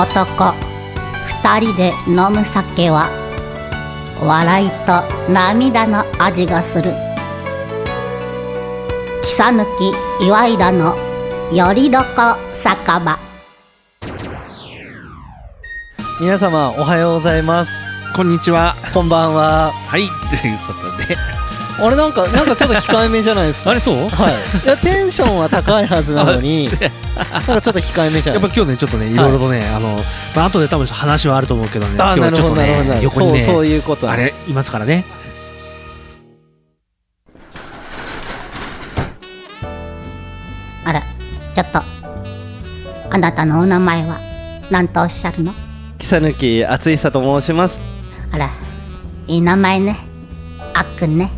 男。二人で飲む酒は笑いと涙の味がする。草抜き岩井田のよりどこ酒場。皆様おはようございます。こんにちは。こんばんは。はい、ということで。あれなんかなんかちょっと控えめじゃないですか？あれそう？はい。いやテンションは高いはずなのに なんかちょっと控えめじゃない。ですかやっぱ今日ね、ちょっとね、い。ろいろとね、あの、まあ後で多分話はあると思うけどね、あなる今日はちょっとほどなるほど。ね、横にね、そうそういうこと。あれ、いますからね。あらちょっと。あなたのお名前は何とおっしゃるの？草抜き厚久と申します。あらいい名前ね。あっくんね。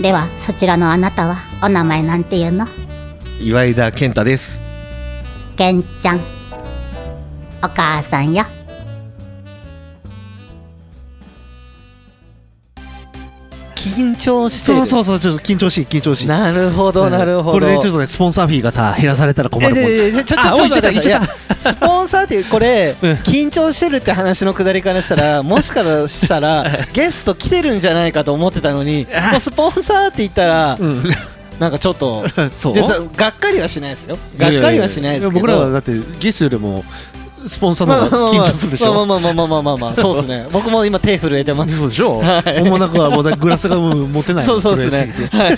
ではそちらのあなたはお名前なんていうの？岩井田健太です。けんちゃんお母さんよ緊張してるそうそうそう、ちょっと緊張しい、緊張しい。なるほどなるほどこれでちょっとね、スポンサーフィーがさ、減らされたら困るもん。いやいやいやちょスポンサーっていうこれうん緊張してるって話のくだりからしたらもしからしたらゲスト来てるんじゃないかと思ってたのにスポンサーって言ったらうん。なんかちょっと そう？がっかりはしないですよがっかりはしないですけど僕らはだって、ゲストよりも、スポンサーの方が緊張するでしょ？まあまあまあまあまあまあまあそうですね僕も今手震えてますそうでしょはいもうなんかもうグラスが持てないそうそうですね。は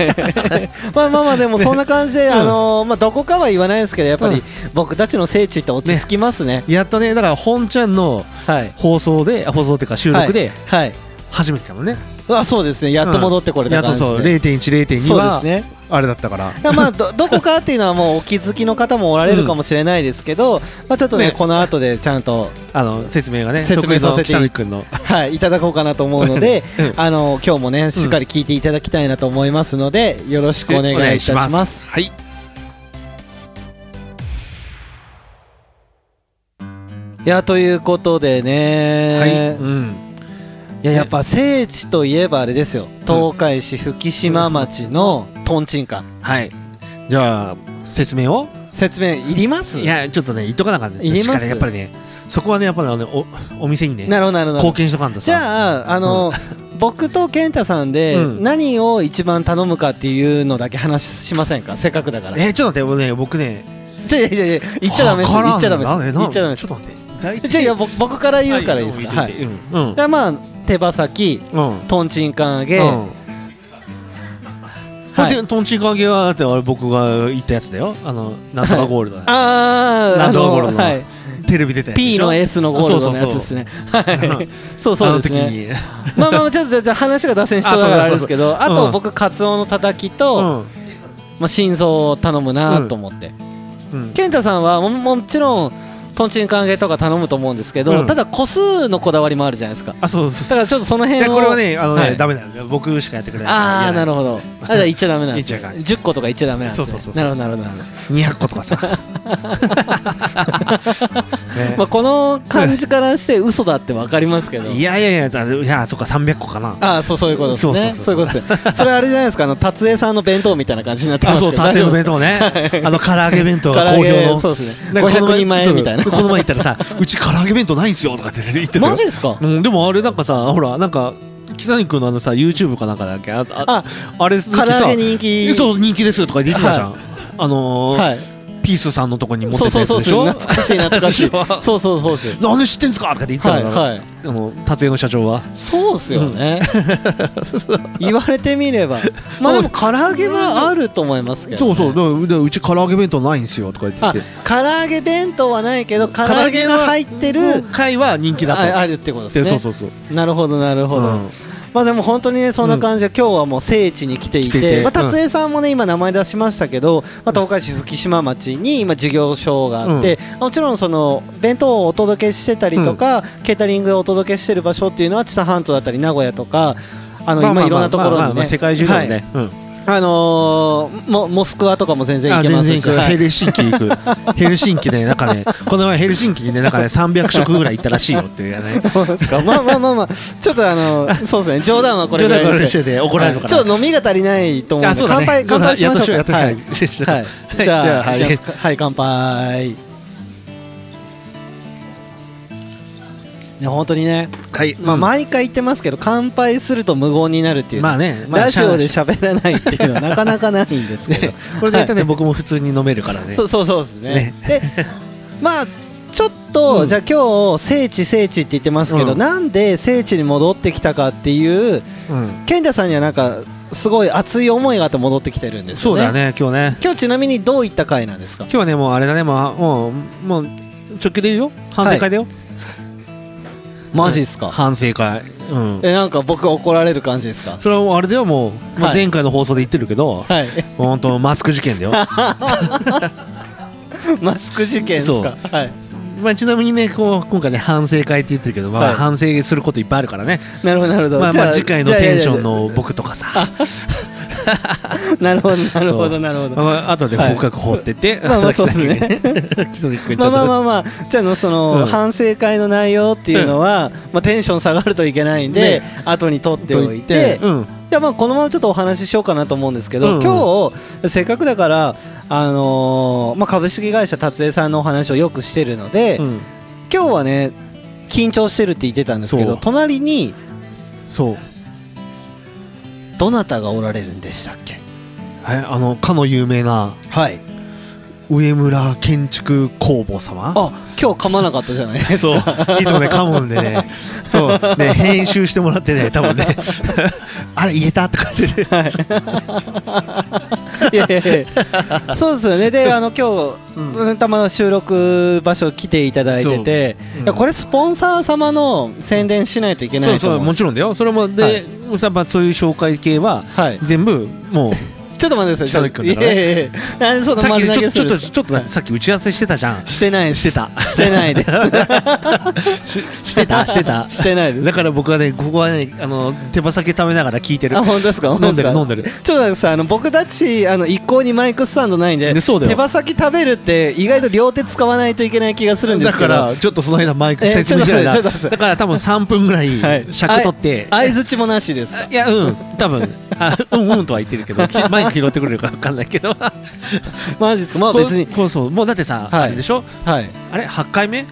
い。まあまあまあでもそんな感じで、うんあのーまあどこかは言わないですけどやっぱりうん僕たちの聖地って落ち着きますね。やっとねだから本ちゃんのはい。放送で放送っていうか収録ではい。初めてだもんね、あそうですね。やっと戻ってこれやっとで。そう0.10.2そうはですね。あれだったからまあどどこかっていうのはもうお気づきの方もおられるかもしれないですけど、まあちょっとねねこの後でちゃんとあの説明がね説明させて得意の北野君の はいいただこうかなと思うので、うんあの今日もねしっかり聞いていただきたいなと思いますのでよろしくお願いいたします。はいいやということでね。はい、うん、いややっぱ聖地といえばあれですよ。東海市福島町のとん。ちんかんはい。じゃあ説明を？説明いります？いやちょっとね言っとかなあかんですいります。やっぱりねそこはねやっぱりあのおお店にねなるほどなるほ貢ど献しとかんとさ。じゃああの、僕と健太さんでうん。何を一番頼むかっていうのだけ話しませんか？せっかくだから。えー、ちょっと待ってね僕ねじゃあいやいやいや言っちゃダメです。言っちゃダメです。言っちゃダメです。ちょっと待って。大じゃあいや僕僕から言うからいいですか？ははい。いうん。うん。じゃあまあ手羽先うん。とんちんかん揚げ、うん。はい。でトンチンカンゲはだってあれ僕が言ったやつだよ。あのなんとかゴールドだ、ああなんとかゴールドの。はい。テレビ出たやつで P の S のゴールドのやつですね。はい。そうそうですね。まあまあちょっとじゃあ話が脱線したからあれですけどあと僕カツオのたたきと、うん。まあ、心臓を頼むなと思って、うん。健太さんはももちろんとんちんかん揚げとか頼むと思うんですけど、うん。ただ個数のこだわりもあるじゃないですか。あそうそうそう。だからちょっとそのい辺をやこれはねあのね、はい。ダメだよ。僕しかやってくれない。ああなるほほど。あじゃあ言っちゃダメなんですね。言っちゃいかん10個とか言っちゃダメなんですね。そうそうそうそう。なるほどなるほど。なるほどど200個とかさ、ね。まあ、この感じからして嘘だってわかりますけど。いやいやいやだいやそっか300個かな。ああそうそういうことですね。そそういうことです。それあれじゃないですか？あの達江さんの弁当みたいな感じになってまあそうすけど。達成の弁当ね。あの唐揚げ弁当が好評の。そうですね。なんかこの前500人前みたいな。そうこの前行ったらさ うち唐揚げ弁当ないんすよとかって言ってたよ。マジですか？うん、でもあれなんかさほらなんか北谷君のあのさ YouTube かなんかだっけ？ああああれ唐揚げ人気。そう人気ですとか言ってた。じゃん、あのーはいピースさんのとこに持っそうてたそうやつでしょ？そうそう懐かしい懐かしい。そうそうそうですなんで知ってんすか？とかって言ってたから、はいはい。あの達也の社長は。そうっすよね。言われてみれば。まあでも唐揚げはあると思いますけどね。そうそう。ででうち唐揚げ弁当ないんすよとか言って唐揚げ弁当はないけど唐揚げが入ってる回は人気だと。ああるってことですね。でそうそうそう。なるほどなるほど、うんまあでも本当にねそんな感じで、今日はもう聖地に来ていて来てて。まあ、達江さんもね今名前出しましたけど、まあ、東海市福島町に今事業所があって、もちろんその弁当をお届けしてたりとか、ケータリングをお届けしてる場所っていうのは知多半島だったり名古屋とかあの今いろんなところにね。世界中だよね、はい。うんあのーモモスクワとかも全然行あけますし、はい。ヘルシンキ行く。ヘルシンキでなんかねこの前ヘルシンキにねなんかね300食ぐらい行ったらしいよっていうね。まあまあまあまあちょっとあの そうですね。冗談はこれぐらいにして。冗談はこれして。て怒られるのかな。はい。ちょっと飲みが足りないと思うんでね。乾杯乾杯しましょうか。はいはい。はい。じゃあはい。はい乾杯いや本当にね、はい。まあ、うん毎回言ってますけど乾杯すると無言になるっていう、まあね。まあラジオでしゃ喋らないっていうのは なかなかないんですけど、ね これで言ったらね僕も普通に飲めるからね。そうそうそうですね。ね。でまあちょっと、うん。じゃあ今日聖地聖地って言ってますけど、うん。なんで聖地に戻ってきたかっていううん。健太さんにはなんかすごい熱い思いがあって戻ってきてるんですよね。そうだね今日ね。今日ちなみにどういった回なんですか？今日はねもうあれだねもうもうもう直球でいいよ。反省会だよマジっすか、反省会。うん。えなんか僕が怒られる感じですか？それはもうあれだよもう。まあはい。前回の放送で言ってるけどはい。本当マスク事件だよ。マスク事件ですか？はい。まあちなみにねこう今回ね反省会って言ってるけどまはい。あ反省することいっぱいあるからね。なるほどなるほど。まあまあ次回のテンションの僕とかさ。あ なるほどなるほどなるほど。まあ後ではい。深く掘ってってまあまあそうですね。まあまあまあまあ。じゃあのその、うん。反省会の内容っていうのは、まあ、テンション下がるといけないんで、ね。後に取ってとおいて、うん。じゃあまあこのままちょっとお話ししようかなと思うんですけど、今日せっかくだから、あのーまあ、株式会社達江さんのお話をよくしてるので、うん。今日はね緊張してるって言ってたんですけど隣にそうどなたがおられるんでしたっけ？はいあのかの有名なはい。上村建築工房様？あ今日噛まなかったじゃないですそう。かいつもね噛むんでね。そう。ね編集してもらってね多分ね。あれ言えたって感じで。い やいやいやそうですよね。であの今日、うたまの収録場所来ていただいてて、う。ん。これスポンサー様の宣伝しないといけなそうそういと思うんですもちろんだよ。それもで、はい。やっぱそういう紹介系ははい。全部もうちょっと待ってください。北野君だからね。いやいやいや。なんでそんなさっきちょっとちょっとちょっと、はい。さっき打ち合わせしてたじゃん。してないです。してた。してないです。ししてた してた。してないです。だから僕はねここはねあの手羽先食べながら聞いてる。あ本当ですか？飲んでる飲んででる。ちょっとさい。あの僕たちあの一向にマイクスタンドないんででそうだよ。手羽先食べるって意外と両手使わないといけない気がするんですだかけどらちょっとその間マイクえ説明しないな。ちょっと待ってちょっと待って。だから多分3分ぐらい尺取って。相づちもなしですか？いやうん。多分。あうんうんとは言ってるけどきマイク拾ってくれるか分かんないけど。マジですか？まあ別に。こうそう。もうだってさ、はい。あれでしょ？はい。あれ？8回目？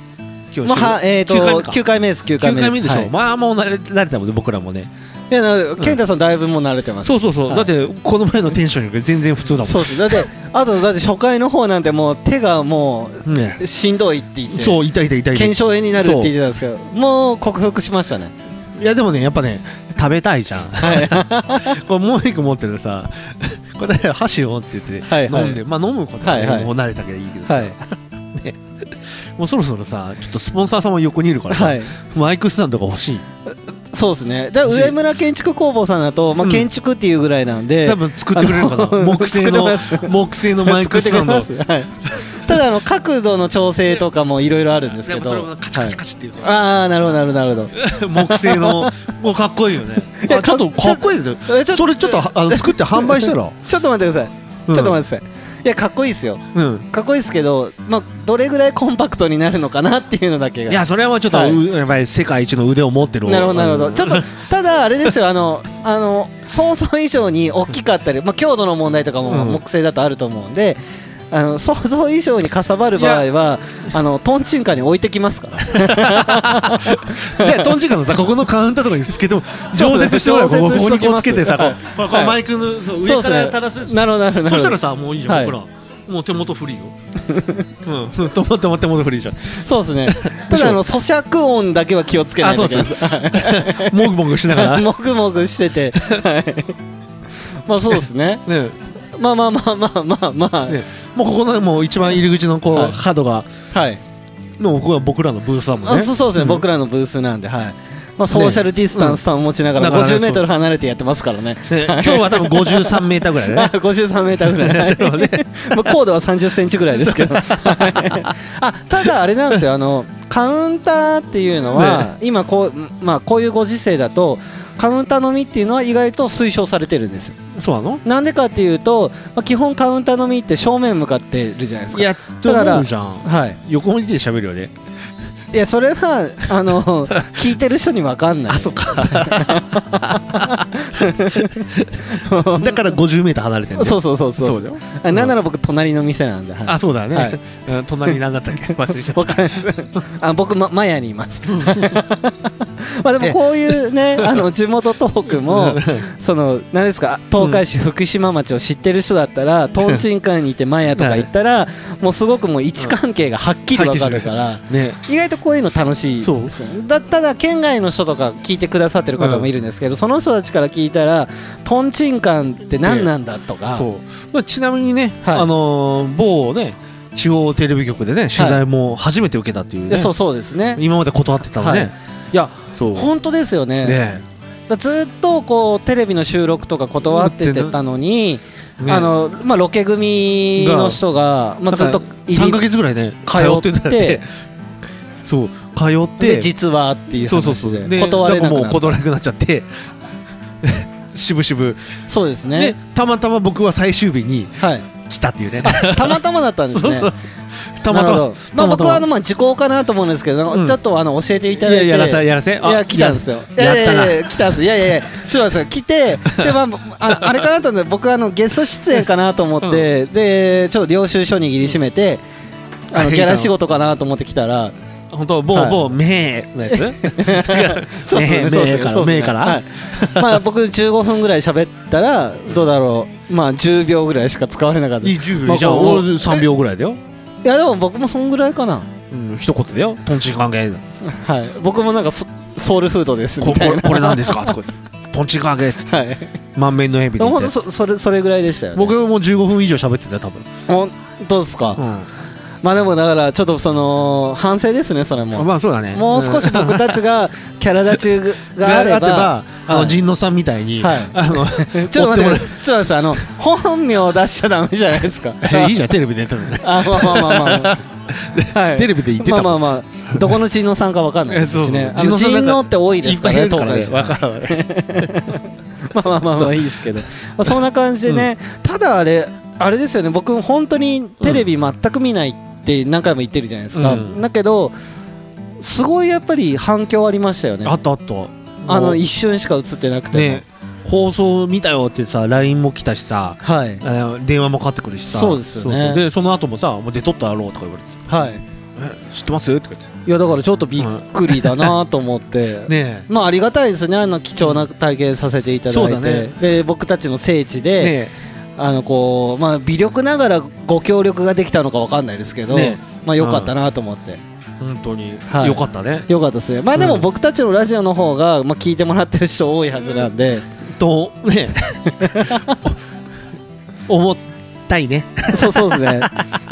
今まあはえーと9回目か。9回目です9 9回目回目でしょ、はい。まあもう慣れ慣れたもんね僕らもね。いやな健太さんだいぶもう慣れてます。そうそうそう、はい。だってこの前のテンションより全然普通だもん。そうだってあとだって初回の方なんてもう手がもね。うしんどいって言って。そう痛い痛い痛い腱鞘炎になるって言ってたんですけどもう克服しましたね。いやでもねやっぱね食べたいじゃん。これもう一個持ってるさこれ箸をって言って、飲んでまあ飲むことはもう慣れたけどいいけどさ、はい。もうそろそろさちょっとスポンサー様横にいるから、はい。マイクスタンドが欲しい。そうですね。で上村建築工房さんだと、まあ、うん。建築っていうぐらいなんで、多分作ってくれるかな。木製の木製のマイクスタンドただあの角度の調整とかもいろいろあるんですけど。カチカチカチって言うはいああなるほどなるほど。なるほど木製のもうかっこいいよねちょっとかっこいいですそれちょっとあの作って販売したら？ちょっと待ってください、うん。ちょっと待ってください。いやかっこいいですよ。うん。かっこいいですけど、まあ、どれぐらいコンパクトになるのかなっていうのだけが。いやそれはちょっと、はい。うやっぱり世界一の腕を持ってるなるほどなるほど。ちょっとと ただあれですよ。あのあの想像以上に大きかったり、まあ、強度の問題とかもうん。木製だとあると思うんで、あの想像以上にかさばる場合はあのトンチンカンに置いてきますから。でトンチカンのさここのカウンターとかにつけても常設してもらうここにこうつけてさここれこれマイクのそう上から垂らすなるほどなるほど。そしたらさもういいじゃん、はい。僕らもう手元フリーよ。うん。うん手元手元フリーじゃん。そうですね。ただあの咀嚼音だけは気をつけないといけないです。もぐもぐしながら。ね もぐもぐしてて。はい。まあそうですねまあまあまあまあまあまあ、ねもうここのもう一番入り口のこう、はい。角が。はい。のここが僕らのブースだもんね。あそうそうですね、ん。僕らのブースなんではい。まあ、ソーシャルディスタンスさんを持ちながらうんだからね50メートル離れてやってますからね。ね今日は多分53メーターぐらいだね 53メーターぐらい、はい まあ、高度は30センチぐらいですけど。はい あただあれなんですよ。あのカウンターっていうのは、今こう,、まあ、こういうご時世だとカウンター飲みっていうのは意外と推奨されてるんですよ。そうなの？なんでかっていうと、まあ、基本カウンター飲みって正面向かってるじゃないですか。いやと思うじゃん。はい。横向いて喋るよねいやそれはあの 聞いてる人に分かんない。あそっか。だから 50m 離れてるそうそうそうそう。そうあなんなら僕隣の店なんで、はい。あそうだね、はい。うん隣に何だったっけ？忘れちゃった。あ僕、ま、マヤにいます。まあでもこういうねあの地元トークもその何ですか東海市福島町を知ってる人だったらとん。ちんかんにいてマヤとか行ったらもうすごくもう位置関係がはっきりわかるからね。意外とこう。いう。の楽しいですだただ県外の人とか聞いてくださってる方もいるんですけど、その人たちから聞いたらとんちんかんって何なんだとか、そう。まあちなみにね、はい。あのー某ね地方テレビ局でね取材も初めて受けたっていうね、でそうそうですね。今まで断ってたのね、はい。いや本当ですよね。ねだずっとこうテレビの収録とか断っててたのに、ねあのまあ、ロケ組の人が、まあ、ずっと入3ヶり月ぐらいね通ってたねそう通って。で実はっていうそうそうそう。で断れう断れなくなっちゃって。しぶしぶそうですでねたまたま僕は最終日にはい。来たっていうね。たまたまだったんですね。たまたま。まあ僕はあのまあ時効かなと思うんですけどうん。ちょっとあの教えていただいて、いややらせやらせ。いや来たんですよ。いやったな。やいやいや来たんです。いやいやいやちょっと待って来て でまあああれかなと思って僕はあのゲスト出演かなと思って、でちょっと領収書握りしめてあのギャラ仕事かなと思って来たら。本当某はい。某めーのやつ？そうですねめーそうですねからそうですね。めーかまあ僕15分ぐらい喋ったらどうだろう。まあ10秒ぐらいしか使われなかった。い10まあ秒じゃあこう俺3秒ぐらいだよ。やでも僕もそんぐらいかな。うん一言だよ。とんちん関係はい。僕もなんかソソウルフードですみこたいな。これこれ何ですか？とかとんちん関係はい。満面の笑みでそそれそれぐらいでしたよね。僕も15分以上喋ってたよ多分。本当ですか、うんまあでもだからちょっとその反省ですねそれも、まあそうだね。もう少し僕たちがキャラ立ちがあればがああはい。の陣野さんみたいにはい。あの ちょっと待って追ちょっと待ってあの本名出しちゃダメじゃないですか。え いいじゃんテレビで出てるね。あまあまあまあまあ、はい、テレビで言ってたまあまあまあどこの人能さんかわかんないですしね。えそうそう。あの人能って多いですからね東わ海市 まあまあまあまあいいですけど、まあ、そんな感じでね、ただあれあれですよね。僕本当にテレビ全く見ないって何回も言ってるじゃないですか、うん。だけどすごいやっぱり反響ありましたよね。あったあった。あの一瞬しか映ってなくても、ね。放送見たよってさ LINE も来たしさ。はい。電話もかかってくるしさ。そうですよね。そうそう。でその後もさ「もう出とったやろ」とか言われてはい「え知ってます?」とか言って。いやだからちょっとびっくりだなと思って、ねまあありがたいですね。あの貴重な体験させていただいて、そうだね。で僕たちの聖地えで、ねあのこうまあ微力ながらご協力ができたのかわかんないですけど、ね。まあ良かったなと思って、え本当に。はい。よかったね。よかったですね。まあでもうん僕たちのラジオの方が、まあ、聞いてもらってる人多いはずなんで、とね。思ったいね。そうそうですね。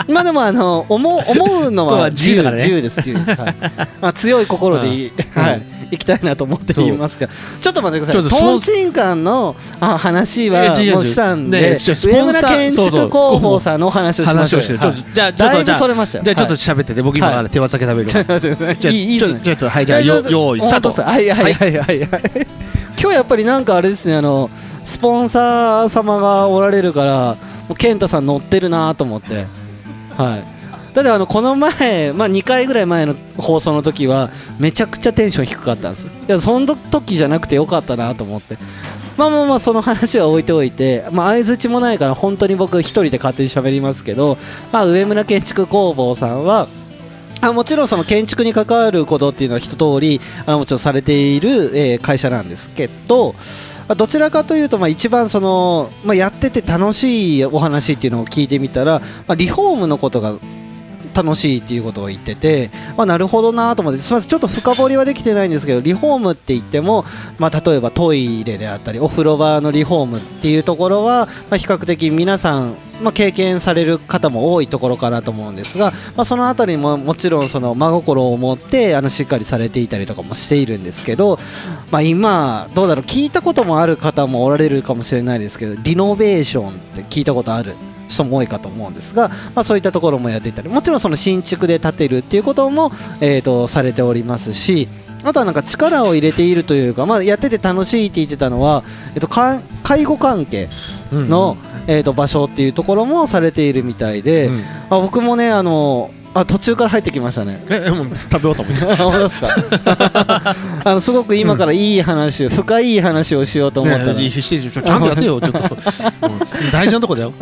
まあでもあの思う思うの とはは自由自由です自由です、はい。まあ、強い心でいい、うん。はい 行きたいなと思っていますが。ちょっと待ってください。トンチンカンのあ話はもうしたんで、上村建築広報さんのお話をしましょう話をしてちょっとじゃあちょっとじゃあそれましたよ。じゃあちょっとはい。喋ってて僕今から手羽先食べるちょわ。っと待ってくださいじゃあいいいいですね。ちょっとはいじゃあよ用意スタート。はいはいはいはい。はいはい。今日やっぱりなんかあれですねあのスポンサー様がおられるからもう健太さん乗ってるなと思って。はいただあのこの前、まあ、2回ぐらい前の放送の時はめちゃくちゃテンション低かったんですよ。いやその時じゃなくてよかったなと思って。まあまあまあその話は置いておいてまあ相づちもないから本当に僕一人で勝手に喋りますけど、まあ、上村建築工房さんはあもちろんその建築に関わることっていうのは一通りあのもちろんされている、えー会社なんですけどどちらかというと、まあ、一番その、まあ、やってて楽しいお話っていうのを聞いてみたら、まあ、リフォームのことが楽しいっていうことを言ってて、まあ、なるほどなと思ってすみませんちょっと深掘りはできてないんですけどリフォームって言っても、まあ、例えばトイレであったりお風呂場のリフォームっていうところは、まあ、比較的皆さん、まあ、経験される方も多いところかなと思うんですが、まあ、そのあたりももちろんその真心を持ってあのしっかりされていたりとかもしているんですけど、まあ、今どうだろう聞いたこともある方もおられるかもしれないですけどリノベーションって聞いたことある？人も多いかと思うんですが、まあ、そういったところもやっていたりもちろんその新築で建てるっていうことも、えー、とされておりますしあとはなんか力を入れているというか、まあ、やってて楽しいって言ってたのは、えー、とか介護関係の、えー、と場所っていうところもされているみたいで、うん。あ僕もねあのあ途中から入ってきましたね。ええもう食べ終わったもんね。本当ですか？あのすごく今からいい話を、深い話をしようと思ったら、ねちょちゃんとやってよ ちょっと、うん大事なとこだよ。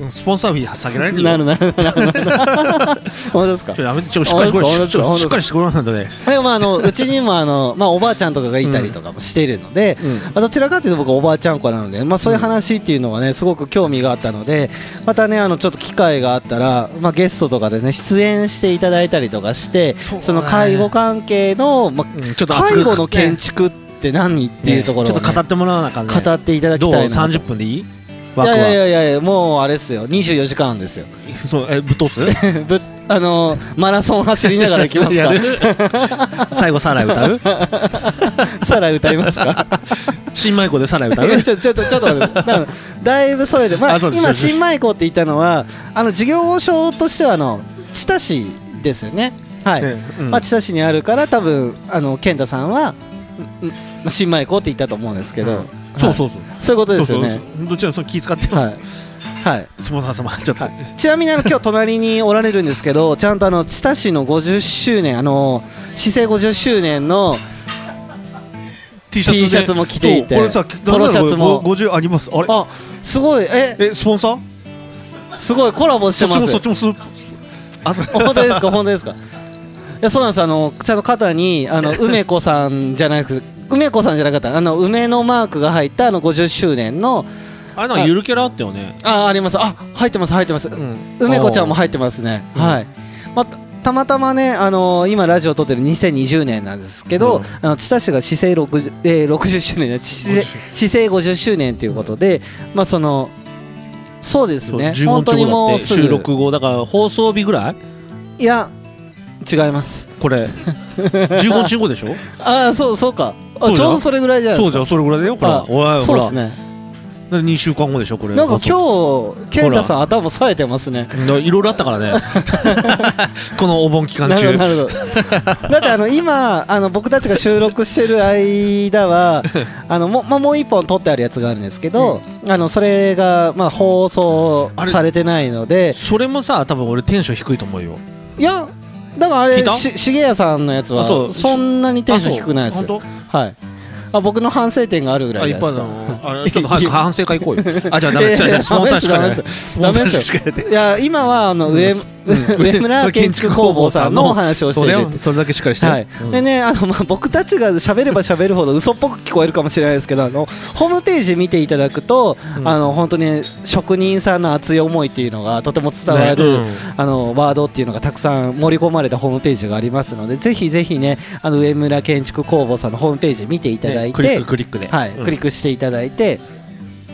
うんスポンサーフィー下げられるよ。なるなるなる本当ですか？ちょやめてちょしっかりしてこ本当ですか？れちょしっかりしてこらないとね。でもまああのうちにもあの、まあ、おばあちゃんとかがいたりとかもしているので、うん。まあどちらかというと僕おばあちゃん子なので、まあ、そういう話っていうのはねすごく興味があったのでまたねあのちょっと機会があったら、まあ、ゲストとかでね。出演していただいたりとかしてそね。その介護関係の、まうんち介護の建築って何っていうところを、ねねちょっと語ってもらわなあかんね。語っていただきどうたいなと。30分でいい？いやいやいやいやもうあれですよ。24時間ですよ。そうえぶっ通す？ぶあのマラソン走りながら行きますか？最後サライ歌う？さら歌いますか？新米子でサライ歌う？ちょちょっとちょっとだいぶそれで、まあ、今新米校って言ったのはあの事業所としてはあの知多市ですよね。はい、ねうん。まあ、知多市にあるから多分あの健太さんは新米校って言ったと思うんですけど、うん。そうそうそう。そういうことですよね。そうそうどちらも気使ってはい。はい。スポンサー様ちょっと。ちなみにあの今日隣におられるんですけどちゃんとあの知多市の50周年あの市政50周年の T T シャツも着ていて。これさポロシャツも。50あります？あれ？あすごい。え？えスポンサー？すごい。コラボしてそっますちもそっちもすあ本当ですか？本当ですか？いやそうなんです。あのちゃんと肩にあの 梅子さんじゃなく梅子さんじゃなかった。あの梅のマークが入ったあの50周年のあれなんかゆるキャラあったよね。ああります。あ入ってます入ってます、うん。梅子ちゃんも入ってますね。うん。はい、まあたたまたまね、あのー今ラジオ撮ってる2020年なんですけど、うん。あの知多市が市政 60,、えー60周年で市政市政50周年ということで、まあそのそうですね。15本当にもう収録後だから放送日ぐらい？いや違います。これ。15日後でしょ？ああそうそうか。あちょうどそれぐらいじゃないですか。そうじゃんそれぐらいだよほらあおいそうですねだ2週間後でしょこれ。なんか放今日健太さん頭冴えてますね。送いろいろあったからね。このお盆期間なるほ中どなるほど。だってあの今あの僕たちが収録してる間は あのも,、まあ、もう一本撮ってあるやつがあるんですけど、あのそれが、まあ、放送されてないので。それもさ多分俺テンション低いと思うよ。いやだからあれし重谷さんのやつはあそう。そんなにテンション低くないですよ。はいあ僕の反省点があるぐらいじゃないですあちょっと早く 反省会行こうよ。あじゃあダメです。スポンサーしかねダメですスポンサーしかやって。いや今はあの上,、うん上村建築工房さんのお話をしてる。それだけしっかりしてはい。うん。でねあの、まあ、僕たちが喋れば喋るほど嘘っぽく聞こえるかもしれないですけどあのホームページ見ていただくと、うん。あの本当に職人さんの熱い思いっていうのがとても伝わる、あのワードっていうのがたくさん盛り込まれたホームページがありますのでぜひぜひねあの上村建築工房さんのホームページ見ていただいて、ねクリッククリックで。はい。うん。クリックしていただいて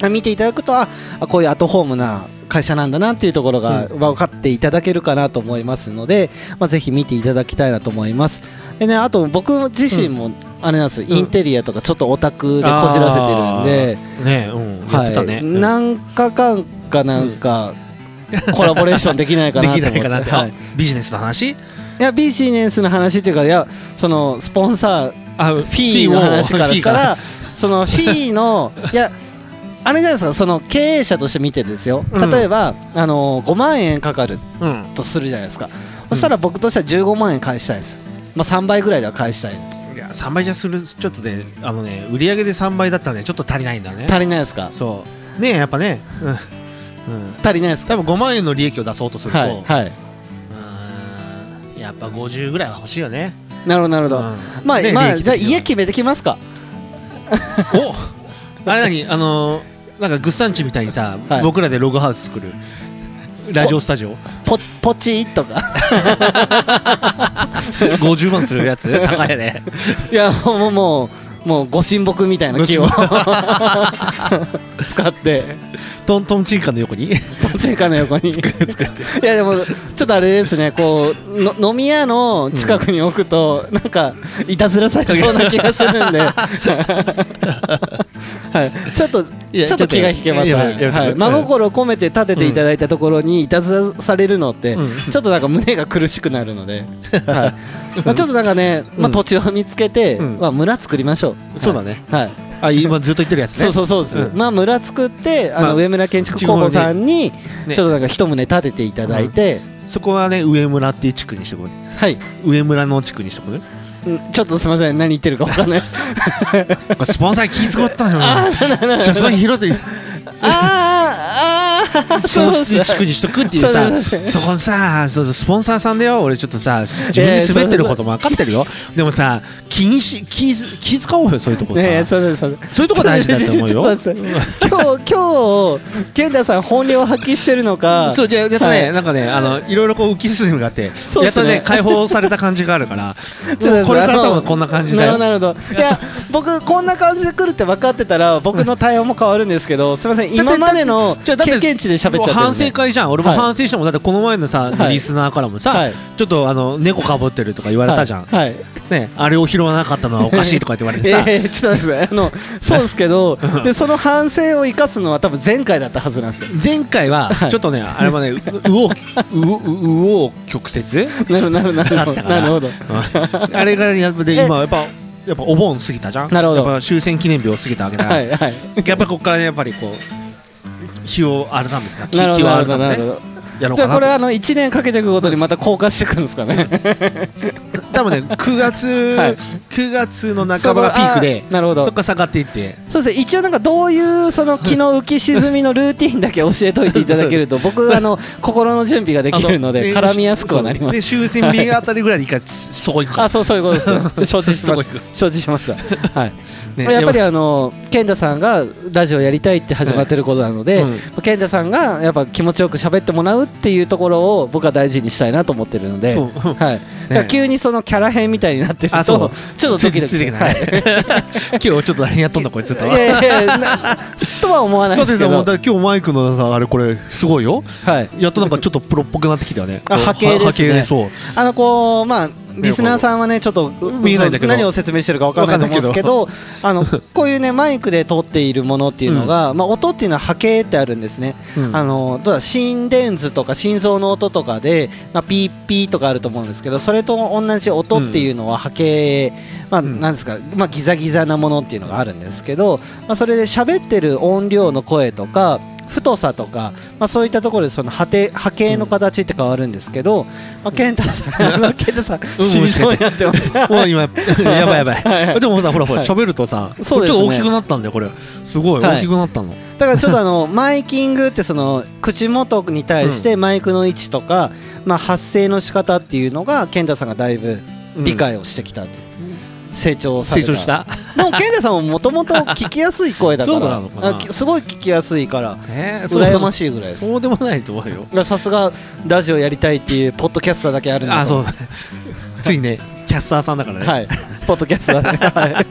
あ見ていただくとああこういうアットホームな会社なんだなっていうところが分かっていただけるかなと思いますので、まあ、ぜひ見ていただきたいなと思います。でねあと僕自身もあれなんですよ、インテリアとかちょっとオタクでこじらせてるんで、ねうん。やってたね。はい、なんかかんかなんか、コラボレーションできないかなと思って。できないかなって。はい。あビジネスの話？いやビジネスの話っていうかいやそのスポンサーあフフィーの話かららそのフィーのいやあれじゃないですかその経営者として見てですよ。うん。例えば、あの5万円かかるうん。とするじゃないですか。そしたら僕としては15万円返したいんですよ、まあ、3倍ぐらいでは返したい。いや3倍じゃするちょっとねあのね売り上げで3倍だったらねちょっと足りないんだね。足りないですか？そう。ねえやっぱね。うん。うん。足りないですか？多分5万円の利益を出そうとすると、はいはい。うーんやっぱ50ぐらいは欲しいよね。なるほどなるほど、うん。まあ、ねまあ、じゃあ家決めてきますか？おあれ何？あのーなんかグッサンチみたいにさ、はい。僕らでログハウス作る。ラジオスタジオ。ポポチッとか。50万するやつ？高いよね。いやもうもうもうご神木みたいな木を。使って。トントンチンカンの横に？ポチカの横に。作っていやでもちょっとあれですね。こうの飲み屋の近くに置くと、なんかいたずらされそうな気がするんで、はい、ちょっとちょっと気が引けます、ちょっとはい。真心を込めて立てていただいたところにいたずらされるのって、うん。ちょっとなんか胸が苦しくなるので、はい。まあ、ちょっとなんかね、まあ、うん土地を見つけて、うん。まあ、村作りましょう。そうだね。はい、はいあ今ずっと言ってるやつね。そうそうそうです、うん。まあ村作ってあの、まあ上村建築工房さんにね。ちょっとなんか一棟建てていただいて、そこはね上村っていう地区にしとこうね。はい。上村の地区にしとこうね。うんちょっとすみません何言ってるかわかんないスポンサー気遣ったよ。じゃあそれ拾って。あーあー その地区にしとくっていうさそうそうそこのさそうそうスポンサーさんだよ。俺ちょっとさ自分で滑ってることも分かってるよでもさ気にし気気遣おうよそういうとこさ、ねえそうですそう。ですそういうとこ大事だと思うよ。今日 今日健太さん本領発揮してるのか。そうじゃあやっとね、はい。なんかねあのいろいろこう浮き進みがあって、ね。やっとね解放された感じがあるから。ちょっとこれから多分こんな感じだよ。なるほど。なるほどいや僕こんな感じで来るって分かってたら僕の対応も変わるんですけどすみません。今までの経験値で喋っちゃっ反省会じゃん。俺もはい。反省してもだってこの前のさ、はい。リスナーからもさ、はい。ちょっとあの猫かぶってるとか言われたじゃん、ね、あれを拾わなかったのはおかしいとかって言われてさ、えー、ちょっとあのそうですけど でその反省を生かすのは多分前回だったはずなんですよ。前回ははい。ちょっとね、あれはねううおうううお曲折なるほどなるほどなるほどあれがやっぱでえ今やっぱやっぱお盆過ぎたじゃんなるほどやっぱ終戦記念日を過ぎたわけだ、はいはいやっぱここからねやっぱりこう日を改めてさ気を改めてやろうかなと。じゃあこれあの1年かけていくごとにまた降下していくんですかね。多分ね9月、はい。9月の半ばがピークで。あなるほど。そこから下がっていって。そうですね。一応なんかどういうその気の浮き沈みのルーティンだけ教えといていただけると 僕あの心の準備ができるのであ絡みやすくはなりまそうです終戦日あたりぐらいで一回そこ行くから。あそうそういうことです承知しました承知しました。はいね。やっぱりあの健太さんがラジオやりたいって始まってることなので、うん。健太さんがやっぱ気持ちよく喋ってもらうっていうところを僕は大事にしたいなと思ってるので、はい、だから急にそのキャラ変みたいになってるとちょっとドキドキつい 今日ちょっと何やっとんだこいつといやいやいやなとは思わないですけど、だ今日マイクのさあれこれすごいよ。はい、やっとなんかちょっとプロっぽくなってきたよね。あ波形ですね。波形でそう。あのこうまあリスナーさんはねちょっと何を説明してるか分からないと思うんですけどあの こういうねマイクで撮っているものっていうのが、まあ、音っていうのは波形ってあるんですね、うん。あのどうだ心電図とか心臓の音とかで、まあ、ピーピーとかあると思うんですけどそれと同じ音っていうのは波形、まあ、うん。なんですか、まあ、ギザギザなものっていうのがあるんですけど、まあ、それで喋ってる音量の声とか太さとか、まあ、そういったところでその波形波形の形って変わるんですけど、まあ、健太さんあの 健太さんうん死にそうになってます。もう今やばいやばい。はいはい。でもさほらほらはい。喋るとさね。ちょっと大きくなったんだよこれ。すごいはい。大きくなったの。だからちょっとあの マイキングってその口元に対してマイクの位置とか、まあ、発声の仕方っていうのが健太さんがだいぶ理解をしてきたと、成長成長した？でも健太さんももともと聞きやすい声だかそうならすごい聞きやすいからえ羨まいしいぐらいです。そうでもないと思うよ。さすがラジオやりたいっていうポッドキャスターだけあるんだあそう。ついねキャスターさんだからね。はい、ポッドキャスターで、はい、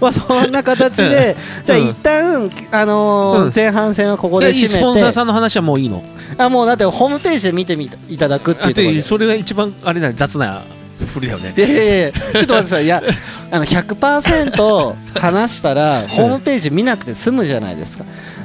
まあそんな形で、じゃあうん一旦あの前半戦はここで締めて、でスポンサーさんの話はもういいの？あもうだってホームページで見てみいただくってあいうそれが一番あれだよ雑なふりだよね。いやいやいやちょっと待ってください。いや あの100%話したらホームページ見なくて済むじゃないですか。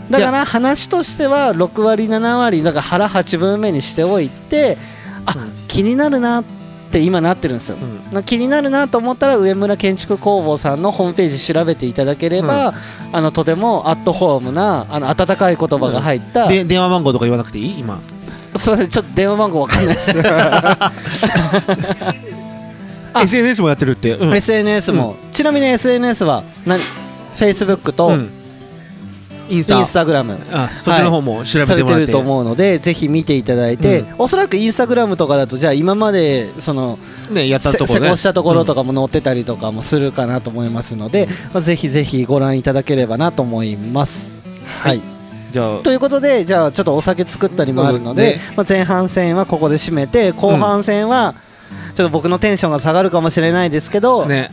だから話としては6割7割だから腹8分目にしておいてあ、うん。気になるなって今なってるんですよ、うん。な気になるなと思ったら上村建築工房さんのホームページ調べていただければ、あのとてもアットホームなあの温かい言葉が入った、で電話番号とか言わなくていい？今。すいませんちょっと電話番号わかんないです。あ SNS もやってるって。うん。SNS も、ちなみに SNS は何 Facebook と、うん。インスタ。インスタグラムあそっちの方も調べされててもらって。ると思うのでぜひ見ていただいて、うん。おそらくインスタグラムとかだとじゃあ今までそのねやったせとこね。施工したところとかも載ってたりとかもするかなと思いますので、まあ、ぜひぜひご覧いただければなと思います。はい、じゃあ。ということでじゃあちょっとお酒作ったりもあるので、ね。まあ、前半戦はここで締めて後半戦はちょっと僕のテンションが下がるかもしれないですけど、ね。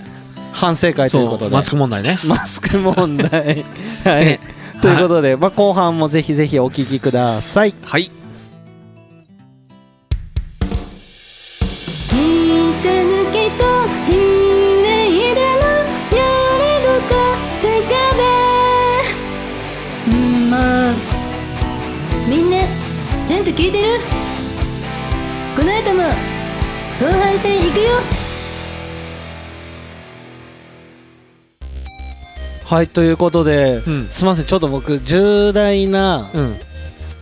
反省会ということで。マスク問題ね。マスク問題。はい、ねということで、まあ、後半もぜひぜひお聞きください。はい。みんなちゃんと聞いてる？この後も後半戦行くよ。はいということで、うん。すみませんちょっと僕重大なうん。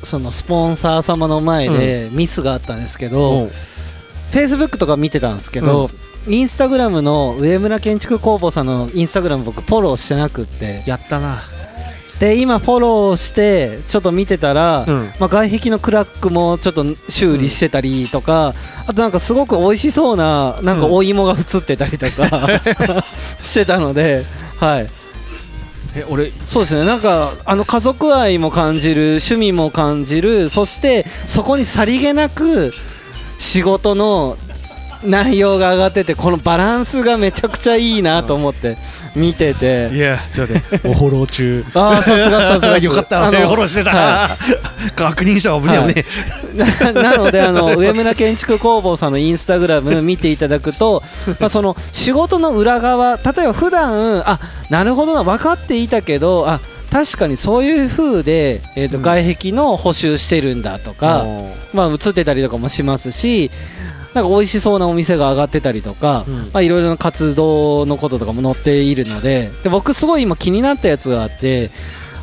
そのスポンサー様の前でミスがあったんですけど、おう。Facebook とか見てたんですけど、インスタグラムの上村建築工房さんのインスタグラム僕フォローしてなくって。やったなで今フォローしてちょっと見てたら、うん。まあ、外壁のクラックもちょっと修理してたりとか、あとなんかすごく美味しそうななんかお芋が映ってたりとか、してたのではい。え俺そうですね。なんかあの家族愛も感じる趣味も感じるそしてそこにさりげなく仕事の内容が上がっててこのバランスがめちゃくちゃいいなと思って見てて。いやちょっと待っておフォロー中。ああさすがさすが。よかった。あの俺フォローしてた。は確認したわ危ねえ危ね。な なのであの上村建築工房さんのインスタグラム見ていただくと、まあ、その仕事の裏側例えば普段あなるほどな分かっていたけどあ確かにそういう風で、えーとうん。外壁の補修してるんだとか、まあ、映ってたりとかもしますしなんか美味しそうなお店が上がってたりとか、うん。まあ、いろいろな活動のこととかも載っているのでで僕すごい今気になったやつがあって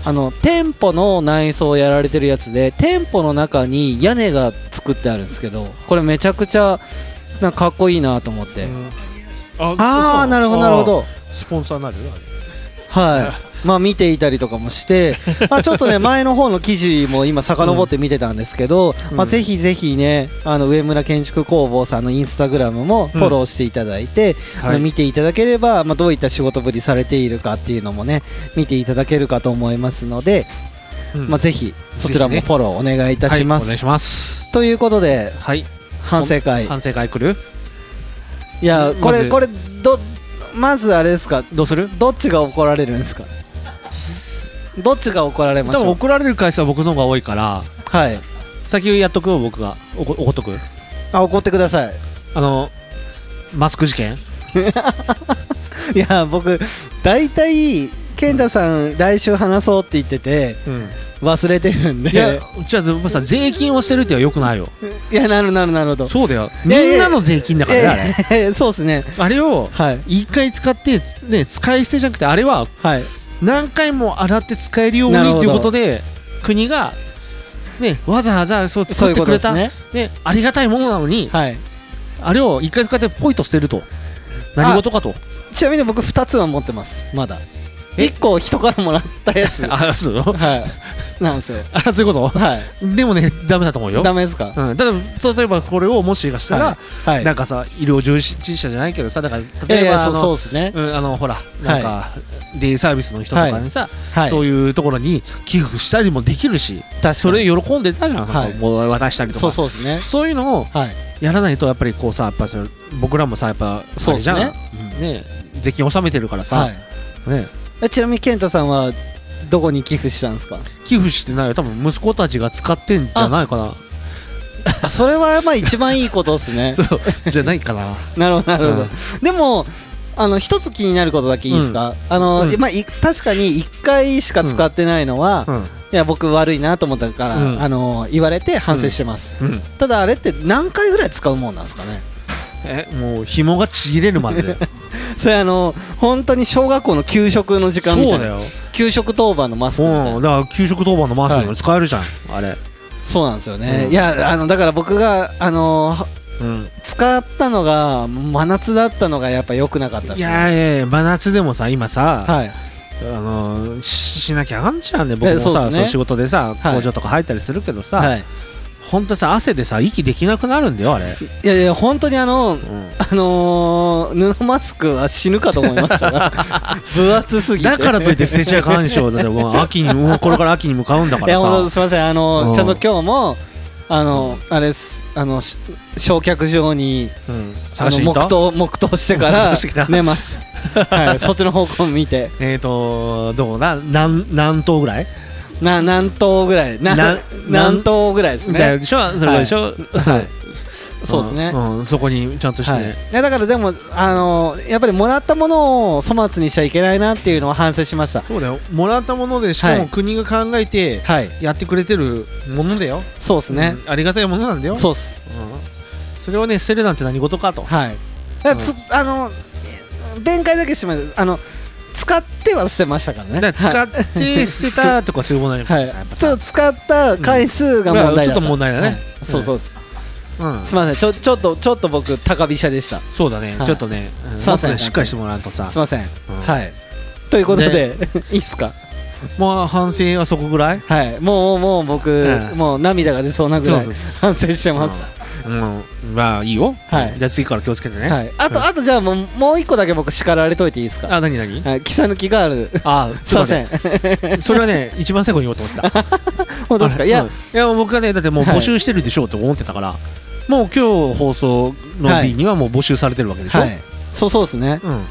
あの店舗の内装をやられてるやつで店舗の中に屋根が作ってあるんですけどこれめちゃくちゃなんかかっこいいなと思って、あああなるほどなるほど。スポンサーになる？はい まあ見ていたりとかもして、まあちょっとね前の方の記事も今遡って見てたんですけど、うん。まあぜひぜひねあの上村建築工房さんのインスタグラムもフォローしていただいて、あの見ていただければ、まあどういった仕事ぶりされているかっていうのもね見ていただけるかと思いますので、うん。まあぜひそちらもフォローお願いいたします。はいお願いします。ということではい。反省会。反省会来る？いやこれ、これどまずあれですか？どうする？どっちが怒られるんですか？どっちが怒られまし多分怒られる回数は僕の方が多いからはい。先やっとくよ僕が。おこ怒っとく？あ怒ってください。あのマスク事件？いや僕大体健太さん来週話そうって言っててうん。忘れてるんで。いやじゃあでもさ税金をしてるってはよくないよ。いやなるなるなるほど。そうだよ。いやいやみんなの税金だからねあれ。えーそうですね。あれをはい。一回使ってね使い捨てじゃなくてあれははい何回も洗って使えるようになるほどっていうことで国がねわざわざそう作ってくれたね。ねありがたいものなのにはい。あれを一回使ってポイと捨てると。何事かと。ちなみに僕2つは持ってます。まだ。え1個人からもらったやつ。は あそう？い。なんですよ。あそういうこはい。とでもねダメだと思うよ。ダメですか？うん、ただ例えばこれをもしがしたら、はい。なんかさ医療従事者じゃないけどさだから例えばあのそうですね。うん、あのほらなんか、デイサービスの人とかにさ、はい。そういうところに寄付したりもできるしそれ喜んでたじゃん、はい。なんかもう渡したりとか。そうそうですね。そういうのをはい。やらないとやっぱりこうさやっぱそれ僕らもさやっぱあれじゃん。そうですね。ね税金納めてるからさ、はい。ね、えちなみに健太さんはどこに寄付したんですか？寄付してないよ。多分息子たちが使ってんじゃないかな。あそれはまあ一番いいことですね。そうじゃないかな。なるほどなるほど、うん。でもあの一つ気になることだけいいですか、あの、うん。まあ、い確かに1回しか使ってないのは、うん。いや僕悪いなと思ったから、うん。あの言われて反省してます、うん。ただあれって何回ぐらい使うもんなんですかね？えもう紐がちぎれるまで それあの本当に小学校の給食の時間みたいうな給食当番のマスクみたいな。うん。だから給食当番のマスクにも使えるじゃん、あれ。そうなんですよね、うん。いやあのだから僕があのうん。使ったのが真夏だったのがやっぱ良くなかったですね。いやいやいや真夏でもさ今さ、はい。あのししなきゃあかんじゃんね。僕もさそうう,、えそですね仕事でさはい。工場とか入ったりするけどさ、はいほんとさ汗でさ息できなくなるんだよあれ、いやいや本当にあのうん。あのー、布マスクは死ぬかと思いました。が 分厚すぎて。だからといって捨てちゃいかんでしょだってもう秋にもうこれから秋に向かうんだかいやらさもうすみません。あのうん。ちゃんと今日もあのあれです。あのし焼却場にうん、あの黙祷黙祷してか黙ら寝ます。はい。そっちの方向見て。えーとどう？な何何頭ぐらい？な何頭ぐらいなな何頭ぐらいですね。だよ。でしょそれでしょ、はい。そうですね。んんそこにちゃんとして、はい、いやだからでもあのやっぱりもらったものを粗末にしちゃいけないなっていうのは反省しました。そうだよ。もらったものでしかはい。も国が考えてはい。やってくれてるものだよ、そうですね、うんありがたいものなんだよ。そうっす。うん。それをね捨てるなんて何事かと。はい。だからつ、あの弁解だけしてます。あの使っっては捨てましたからね。使って捨てたとかそういうものじゃはい。ちょ使った回数が問題だうんちょっと問題だね。はい。そうそうです、うん。すみません。ちょちょっとちょっと僕高飛車でした。そうだね。はい。ちょっとね。うんすいません。ねしっかりしてもらうとさ。すみません、ん。はい。ということで、いいっすか？もう反省はそこぐらい？はい。もうもう僕、うんもう涙が出そうなぐらい反省してます、うん。まあいいよ。はい。じゃあ次から気をつけてね。はい、あと、あとじゃあもうもう一個だけ僕叱られといていいですか？あ何何？はい、キサ抜きガール。あ すいません。ん それはね一番最後に言おうと思ってた。本当ですか？い。や、うんいや僕はねだってもう募集してるでしょうと思ってたからもう今日放送の日にはもう募集されてるわけでしょ？はい。そうそうですね。うん。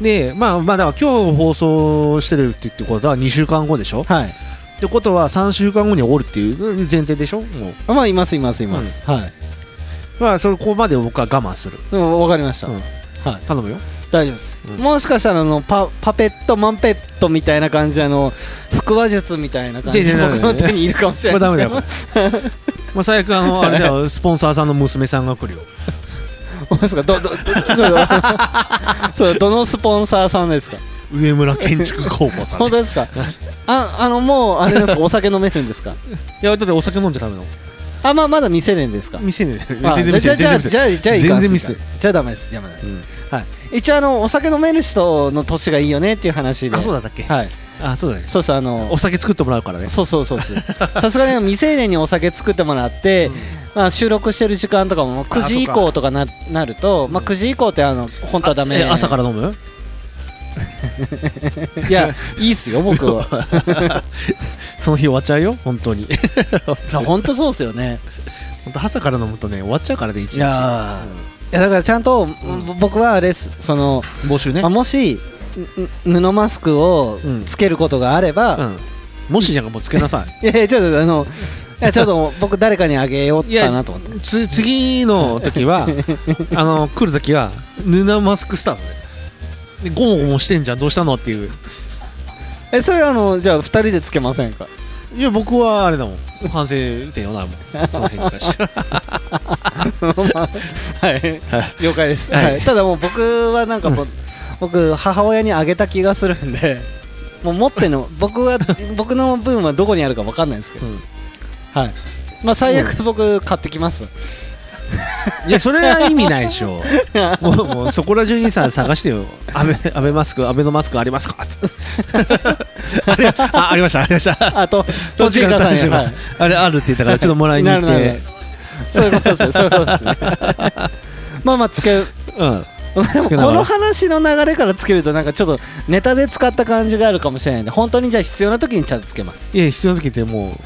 でまあまあだから今日放送してるって言ってことは2週間後でしょ？はいってことは3週間後におるっていう前提でしょ？もう。まあいますいますいます、はい。まあそれここまで僕は我慢する。うんわかりました、うん。はい。頼むよ。大丈夫です、うん。もしかしたらあのパパペットマンペットみたいな感じであの腹話術みたいな感じで違う違う僕の手にいるかもしれないダですけどメだよ。まあ最悪あのあれだよ。スポンサーさんの娘さんが来るよ。本当ですかどどどど そうどのスポンサーさんですか？上村建築工房さんね。本当ですか？ああのもうあれですか？お酒飲めるんですか？いやだってお酒飲んじゃダメなのあまあまだ未成年ですか？店であ全然店じゃあじゃあじゃあじゃあ全然ミスじゃあダメです。ダメです、うん。はい。一応あのお酒飲める人の年がいいよねっていう話で。あそうだったっけ？はい。あそうだね。そうですあのお酒作ってもらうからね。そうそうそうそう。さすがに未成年にお酒作ってもらって、まあ、収録してる時間とかも9時以降とかななると、まあ、9時以降ってあの本当はダメ。え朝から飲む？いやいいっすよ僕は。その日終わっちゃうよ本当に。さ本当そうっすよね。本当朝から飲むとね終わっちゃうからね一日。いやだからちゃんと、ぼ僕はあれですその、募集ね。まあ、もしん布マスクをうん。つけることがあれば、うん。もしじゃんかもうつけなさい。やいやちょっとあのいやちょっと僕誰かにあげようかなと思って。次の時はあの来る時は布マスクスタートででゴモゴモしてんじゃんどうしたのっていう。えそれあのじゃあ2人でつけませんか？いや僕はあれだもん。反省点よなもん。その辺に関しては。はい、了解です、はい。はい。ただもう僕はなんかもう、僕母親にあげた気がするんでもう持ってんの僕は僕の分はどこにあるか分かんないんですけど、うん。はい。まあ最悪僕買ってきます、いやそれは意味ないでしょ。もうもうそこら中にさ探してよ。アベアベマスクアベノマスクありますか？つってあれあありましたありました。あとどっちが大丈夫はい。あれあるって言ったからちょっともらいに行っなるなるなてる。そういうことですねそういうことですね。まあまあつけうん。この話の流れからつけるとなんかちょっとネタで使った感じがあるかもしれないんで本当にじゃあ必要な時にちゃんとつけます。いや必要な時ってもう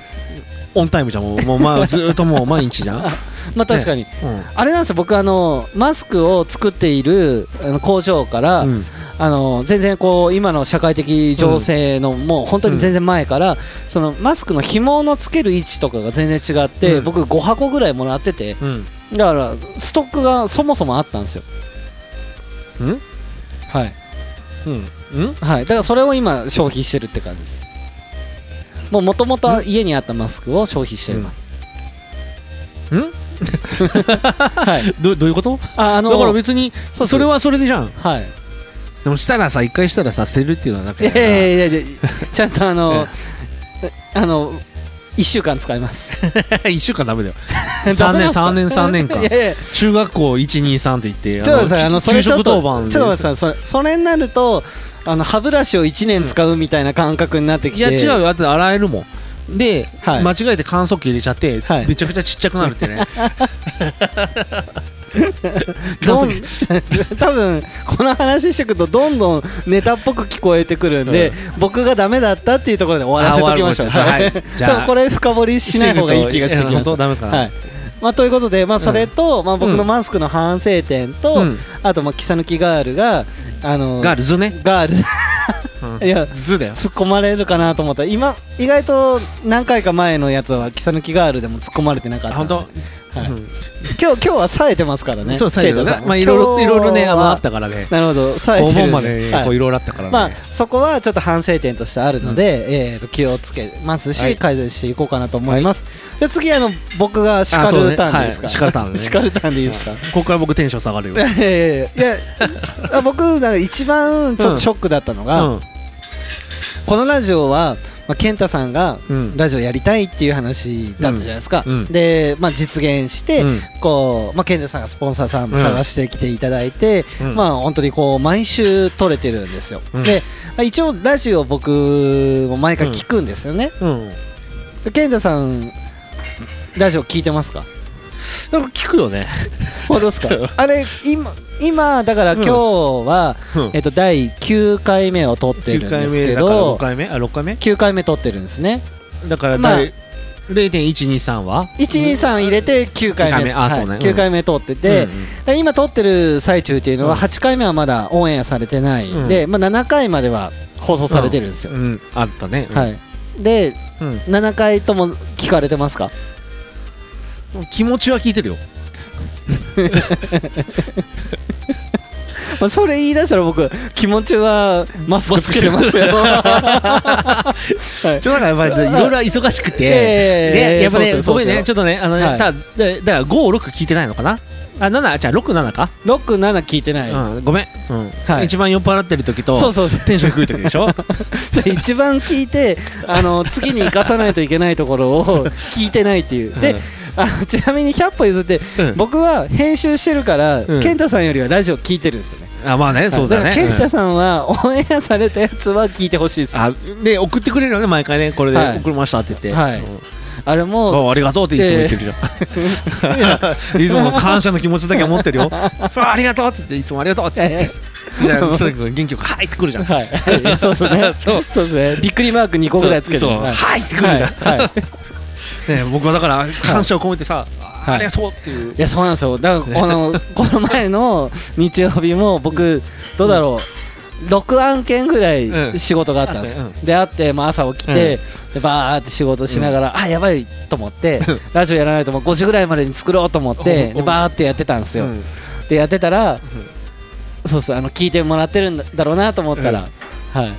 オンタイムじゃん。もうもう、まあ、ずーっともう毎日じゃん、まあ確かに、うん。あれなんですよ。僕あのマスクを作っているあの工場から、うん。あの全然こう今の社会的情勢の、もう本当に全然前から、そのマスクの紐のつける位置とかが全然違って、うん。僕5箱ぐらいもらっててうん。だからストックがそもそもあったんですよ。うん？はい、うん。うん？はい、だからそれを今消費してるって感じですもうもともと家にあったマスクを消費してます、うん？はい。どどういうこと？ああのだから別にそれはそれでじゃん。はい。でもしたらさ一回したらさ捨てるっていうのはなんかいやいやいやいや ちゃんとあのあの1週間使います。一週間ダメだよ。ダ3年メなんすか？3年3年間中学校123と言ってちょっとさいあのそれ給ちょっさいそれそれになるとあの歯ブラシを1年使うみたいな感覚になってきて。いや違うよ。だって洗えるもん。で、はい。間違えて乾燥機入れちゃって、はい。めちゃくちゃちっちゃくなるってね。多分この話してくるとどんどんネタっぽく聞こえてくるんで、うん。僕がダメだったっていうところで終わらせときましょう。はいじゃあ多分これ深掘りしない方がいい気がしてきました本当ダメかな。はいまあ、ということで、まあ、それと、まあ、僕のマスクの反省点と、うん。あと、まあ、キサ抜きガールがあのガールズね、ガール。いやズだよ。突っ込まれるかなと思った。ら今意外と何回か前のやつはキサ抜きガールでも突っ込まれてなかったあ本当？はい。うん。今日今日は冴えてますからね。そう最後ケイタさん。ねまあいろいろいろいろねあのあったからね。なるほど。冴えおてる盆までねはいこうい。ろいろあったからね。まあそこはちょっと反省点としてあるので、えーと気をつけますし、はい。改善していこうかなと思います、で次あの僕が叱るターンですか、はい。叱るターンね。叱るターンでいいですか、ここから僕テンション下がるよ。いやいやいや僕なんか一番ちょっとショックだったのが、うん。このラジオは、まあ、健太さんがうん。ラジオやりたいっていう話だったじゃないですか、うん。うん。で、まあ、実現して、うん。こう、まあ、健太さんがスポンサーさんも探してきていただいて、うん。まあ本当にこう毎週撮れてるんですよ、うん。でまあ一応ラジオ僕も毎回聞くんですよね、健太さんラジオ聞いてますか？なんか聞くよね。本当ですか？あれ今今だから今日は、うん。えっと第9回目を撮ってるん9ですけど6回目あ6回目？9回目撮ってるんですね。だからまあ第0.123は？123入れて9回目です、九回目。あそうね。はい9回目撮ってて、今撮ってる最中っていうのはうん。8回目はまだオンエアされてない。ん。で、まあ、7回までは放送されてるんですよ、うん。あったね。はい。でうん。7回とも聞かれてますか？気持ちは聞いてるよ まあそれ言い出したら僕気持ちはマスクつけてますよ。はい。ちょっとなんかやっぱりいろいろ忙しくて、えやっぱねそうそうそうごめんね。ちょっとねあのね、はい。ただでだから56聞いてないのかな？あ7じゃあ67か、67聞いてない、うん、ごめん、うん。はい。一番酔っ払ってる時とそうそうそう。テンション低い時でしょ？じゃあ一番聞いてあの次に生かさないといけないところを聞いてないっていう。で、うんあのちなみに100歩譲って、うん。僕は編集してるから、うん。健太さんよりはラジオ聞いてるんですよね。あまあねそうだね。健うん。太さんはオンエアされたやつは聞いてほしいです。あで送ってくれるよね毎回ね。これではい。送りましたって言って、はい。うん。あれもあありがとうっていつも言ってるじゃん、いつもの感謝の気持ちだけは持ってるよ。あありがとうって言っていつもありがとうって。言ってじゃあ磯崎君元気よく「はい」ってくるじゃん。はい、はい、そうですね。そう。そうですね。びっくりマーク2個ぐらいつけて。そう。そう。はい。はいってくるじゃん。はい。はいね、僕はだから感謝を込めてさ、あい。ありがとうっていう、いやそうなんですよ。だからこの この前の日曜日も僕どうだろう。6案件ぐらいうん。仕事があったんですよ、あったであって、まあ、朝起きて、でバーって仕事しながら、あやばいと思ってラジオやらないともう5時ぐらいまでに作ろうと思ってバーってやってたんですよ、うん。でやってたら、そうそうあの聞いてもらってるんだろうなと思ったら、はい、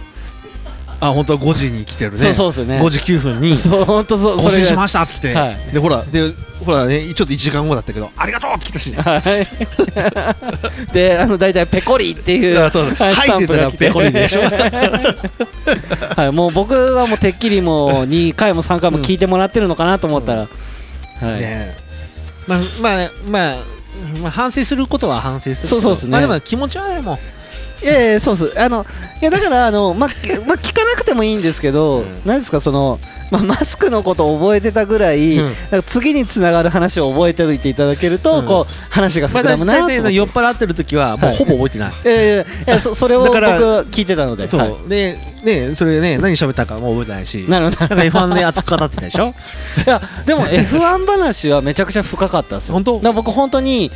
あ本当は5時に来てるね。そうそうですよね。5時9分に。そう本当そう更新しまししたって来て、はい。でほらでほらねちょっと1時間後だったけどありがとうって来たし。ねはい。であの大体ペコリっていうあそうそう。はいはいってたらペコリでしょ。はい、もう僕はもうてっきりもう2回も3回も聞いてもらってるのかなと思ったら、はい、ねまあまあまあまあ反省することは反省するけど。そうそうですね。まあでも気持ちはねもういやいやそうっすあのいやだからあの、ままあ聞かなくてもいいんですけど、うん。なんですかその、まあ、マスクのことを覚えてたぐらい、うん。なんか次につながる話を覚えておいていただけると、うん。こう話が膨らむなと。思って、体酔っ払ってる時はもうほぼ覚えてない、いやいやいやそそれを僕聞いてたのでそう、はい。でねそれでね何喋ったかもう覚えてないしなるほど。なんか F1 で熱く語ってたでしょ？いやでも F1 話はめちゃくちゃ深かったですよ。本当？僕本当に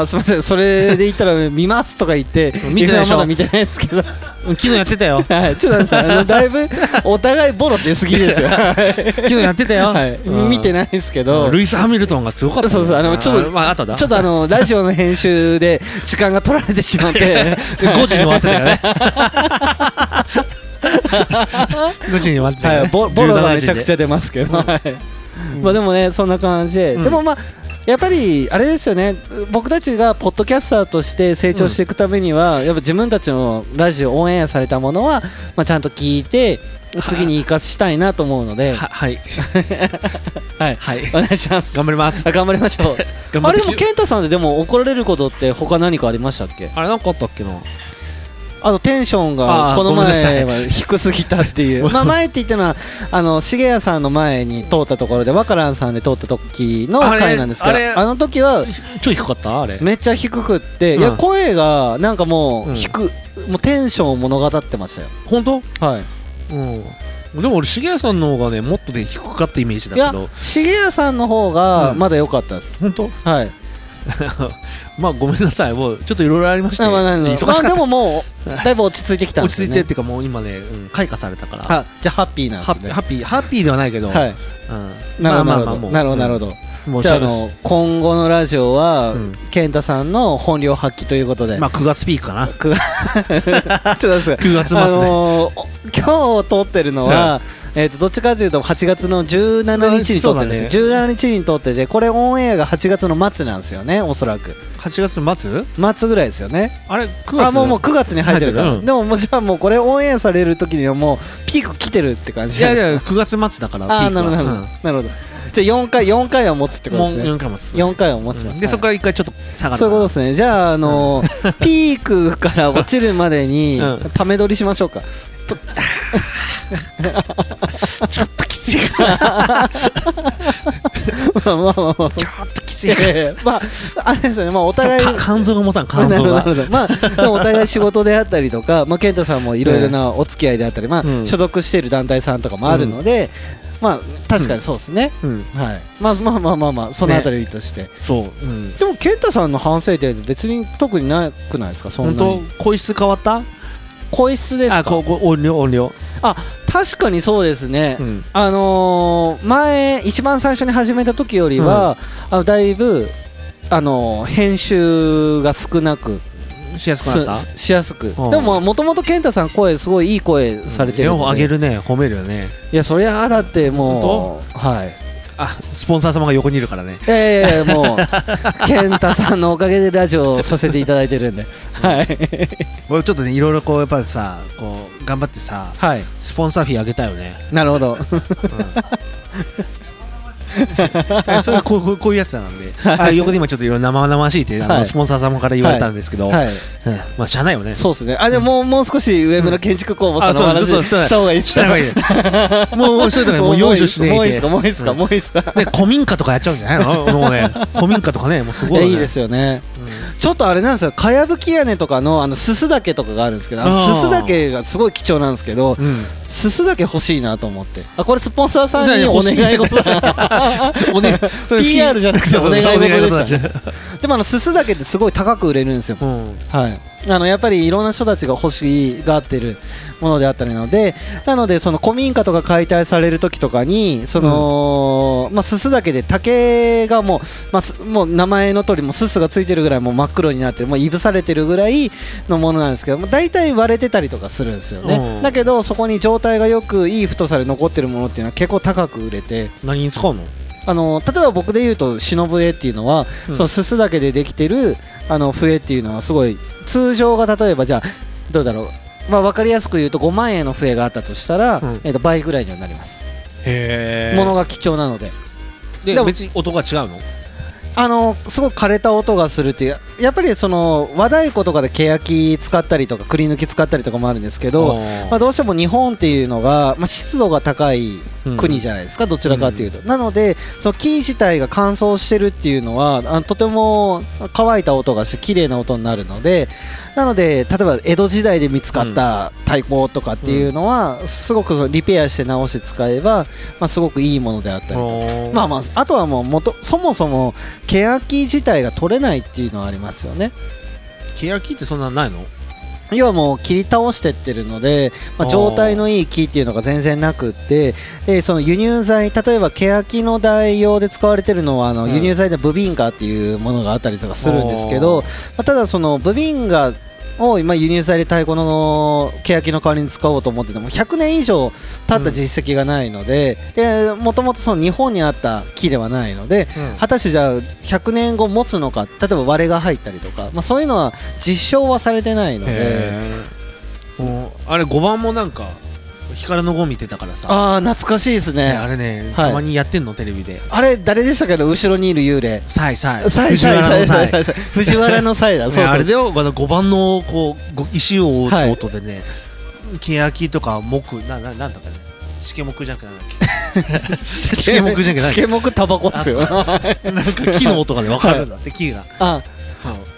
あすみません。それで言ったら見ますとか言って見てないでしょ。F1 まだ見てないですけど。昨日やってたよ。はいちょっとあのだいぶ お互いボロ出すぎですよ。は 昨日やってたよ、い。うん。見てないですけど。ルイス・ハミルトンがすごかったね。そうそうあのちょっとまあ後だ。ちょっとあのラジオの編集で時間が取られてしまって。で5時に終わってたよね。5時に終わってたよね。はい、ボボロがめちゃくちゃゃ出ますけど、はい。まあでもねそんな感じで、うん。でもまあやっぱりあれですよね。僕たちがポッドキャスターとして成長していくためには、やっぱ自分たちのラジオオンエアされたものは、まあ、ちゃんと聞いて次に生かしたいなと思うので、ははい。はい、はい。お願いします。頑張ります。あ 頑張りましょう。あれでも健太さんででも怒られることって他何かありましたっけ？あれなんかあったっけな？あとテンションがこの前は低すぎたってい。う まあ前って言ったのはあの重谷さんの前に通ったところでワカランさんで通った時の回なんですけどあの時はちょい低かった？あれ。めっちゃ低くって、うん。いや声がなんかもううん。低く、もうテンションを物語ってましたよ。本当？はい。うん。でも俺重谷さんの方がねもっとね低かったイメージだけど。重谷さんの方がうん。まだ良かったです、本当？はい まあごめんなさい。もうちょっといろいろありましてあまあなんだ忙しかった。まあでももう だいぶ落ち着いてきたね。落ち着いてっていうかもう今ねうん開花されたから。あじゃあハッピーなんですね。ハッピーハッピーではないけど。はい。うん。なるほどなるほどもうなるほど。なるほどもうじゃああの今後のラジオは、うん。健太さんの本領発揮ということで、まあ9月ピークかな。く ちょっとです9月末で、あのーお今日撮ってるのは、えー、とどっちかというと8月の17日に撮ってるんですよ、17日に撮っててこれオンエアが8月の末なんですよねおそらく。8月の末？末ぐらいですよね。あれ9月あもうもう9月に入ってるから、うん。でももうじゃあもうこれオンエアされる時にはもうピーク来てるって感じいやいやじゃないですか9月末だからああなるほど、なるほどじゃあ4回4回は持つってことですね。4回末4回は持ちます、でそこから1回ちょっと下がるそういうことですね。じゃああのー ピークから落ちるまでにうん。ため撮りしましょうか。ちょっときついか まあまあまあまあ。ちょっときついやいやまああれですよね。まあお互いか肝臓が持たん肝臓が。まあお互い仕事であったりとか、まあ、健太さんもいろいろなお付き合いであったり、まあうん。所属している団体さんとかもあるので、まあ確かにそうですね、うん。はい。まあまあまあまあまあそのあたりとして、そう。うん。でも健太さんの反省点別に特になくないですか？そん本なに。当？声質変わった？声質ですか？あこうこう音量音量。確かにそうですね、うん。あのー前一番最初に始めた時よりは、あのだいぶあのー編集が少なくしやすくなった？すしやすく。うん。でももともと健太さん声すごいいい声されてるので。両方上げるね。褒めるよね。いやそりゃあだってもうはい。あスポンサー様が横にいるからね。いやいやいやもう 健太さんのおかげでラジオをさせていただいてるんで。はい。俺ちょっとねいろいろこうやっぱりさこう頑張ってさはい。スポンサーフィー上げたよね。なるほど。あ それこうこうこういうやつなんで、あ横で今ちょっといろ生々しいってあの、はい。スポンサー様から言われたんですけど、はい。うんまあしゃあないよね。そうですね。あでももうもう少し上村建築工房さんのあそう話そうそうした方がいいですした方がいい。ね もうもういたらもうよいしてもういいですか？もういいですか？うん。もういいですか？で古民家とかやっちゃうんじゃないの？もうね。古民家とかねもうすごい、ね、いやいいですよねちょっとあれなんですよ。かやぶき屋根とかのあのすす竹とかがあるんですけどすす竹がすごい貴重なんですけどすす竹欲しいなと思って。あこれスポンサーさんにお願い事だ おね それ PR じゃなくてお願い事でしたお願い事だでもあのすす竹ってすごい高く売れるんですよ。うん。はいあのやっぱりいろんな人たちが欲しがってるものであったりなのでなのでその古民家とか解体される時とかにその、まあすすだけで竹がもう、まあ、すもう名前の通りもうすすがついてるぐらいもう真っ黒になってるもういぶされてるぐらいのものなんですけども大体割れてたりとかするんですよね、うん。だけどそこに状態がよくいい太さで残ってるものっていうのは結構高く売れて。何に使うの？あの例えば僕で言うと忍笛っていうのは、うん。そのすすだけでできてるあの笛っていうのはすごい通常が例えばじゃあどうだろう。まあ分かりやすく言うと5万円の笛があったとしたら、うん。えー、と倍ぐらいにはなります、へ物が貴重なので。ででも別に音が違うの？あのすごく枯れた音がするっていうやっぱりその和太鼓とかで欅使ったりとか栗抜き使ったりとかもあるんですけど、まあ、どうしても日本っていうのが、まあ、湿度が高い国じゃないですか、どちらかというと、なのでその木自体が乾燥してるっていうのはあのとても乾いた音がして綺麗な音になるのでなので例えば江戸時代で見つかった太鼓とかっていうのは、すごくそのリペアして直して使えば、まあ、すごくいいものであったりとか。まあまあ、あとはもう元そもそも欅自体が取れないっていうのはありますよね。欅ってそんなないの？要はもう切り倒してってるので、まあ、状態のいい木っていうのが全然なくってでその輸入材例えば欅の代用で使われてるのはあのうん。輸入材でブビンガっていうものがあったりとかするんですけど、あまあ、ただそのブビンガを今輸入材で太鼓の欅の代わりに使おうと思ってても100年以上経った実績がないのでもともとその日本にあった木ではないので果たしてじゃあ100年後持つのか例えば割れが入ったりとか、まあ、そういうのは実証はされてないので。あれ5番もなんか光の碁見てたからさ。ああ懐かしいですね。ねあれねはい。たまにやってんのテレビで。あれ誰でしたけ？ど後ろにいる幽霊。サイサイ。サイ藤サイ。サイ原のサイ。藤原のサイだ。そうそあれでよ。あの5番のこうご石を打つ音でね、欅とか木なななんだかね。しけ木じゃなくてなんだっけ。しけ木じゃなくしてけ。木タバコっすよ。なんか木の音がね分かるんだって木が。あ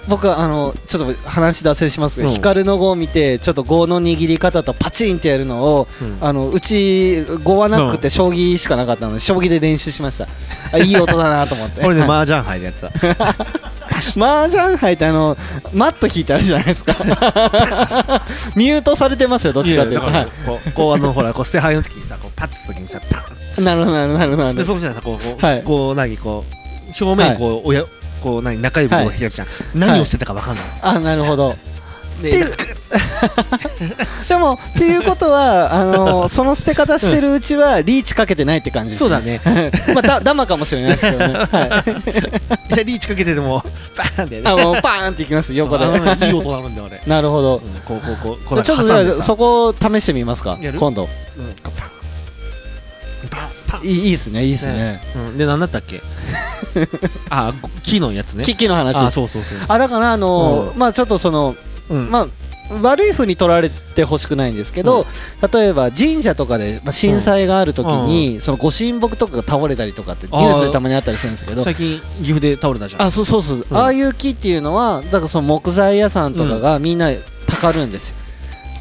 僕はあのちょっと話脱線しますけど、うん。光の碁を見てちょっと碁の握り方とパチンってやるのをうん。あのうち碁はなくて将棋しかなかったので将棋で練習しました。あいい音だなと思って。これではい麻雀杯でやってた。麻雀杯ってあのマット引いてあるじゃないですか。ミュートされてますよどっちかっていうと。こうこうあのほらこう捨て牌の時にさこうパッて時にさパンなるほどなるほどなるほど。でその人はさこうこう、はい。こう何こう表面こう、親こう何中指を開くじゃん、何を捨てたか分かんない、あなるほど。でっていう でもっていうことはあのその捨て方してるうちはリーチかけてないって感じですそうだね。まあだダマかもしれないですけどね、はい、いやリーチかけてでもバーンってねあもうパーンっていきます横で。いい音なるんだよあれ、なるほど。うんこうこうこうちょっとそこを試してみますか今度。うん。パンパンパンいいいいっすねいいっすね。うん、で何だったっけ？あ木のやつね。機器の話。あそうそうそう。あだからあのうまあちょっとそのうん。まあ悪い風に取られてほしくないんですけど、例えば神社とかで、まあ、震災があるときに、そのご神木とかが倒れたりとかってニュースでたまにあったりするんですけど。最近岐阜で倒れたじゃん。あそうそうそう、うん。ああいう木っていうのはだからその木材屋さんとかがみんなたかるんですよ、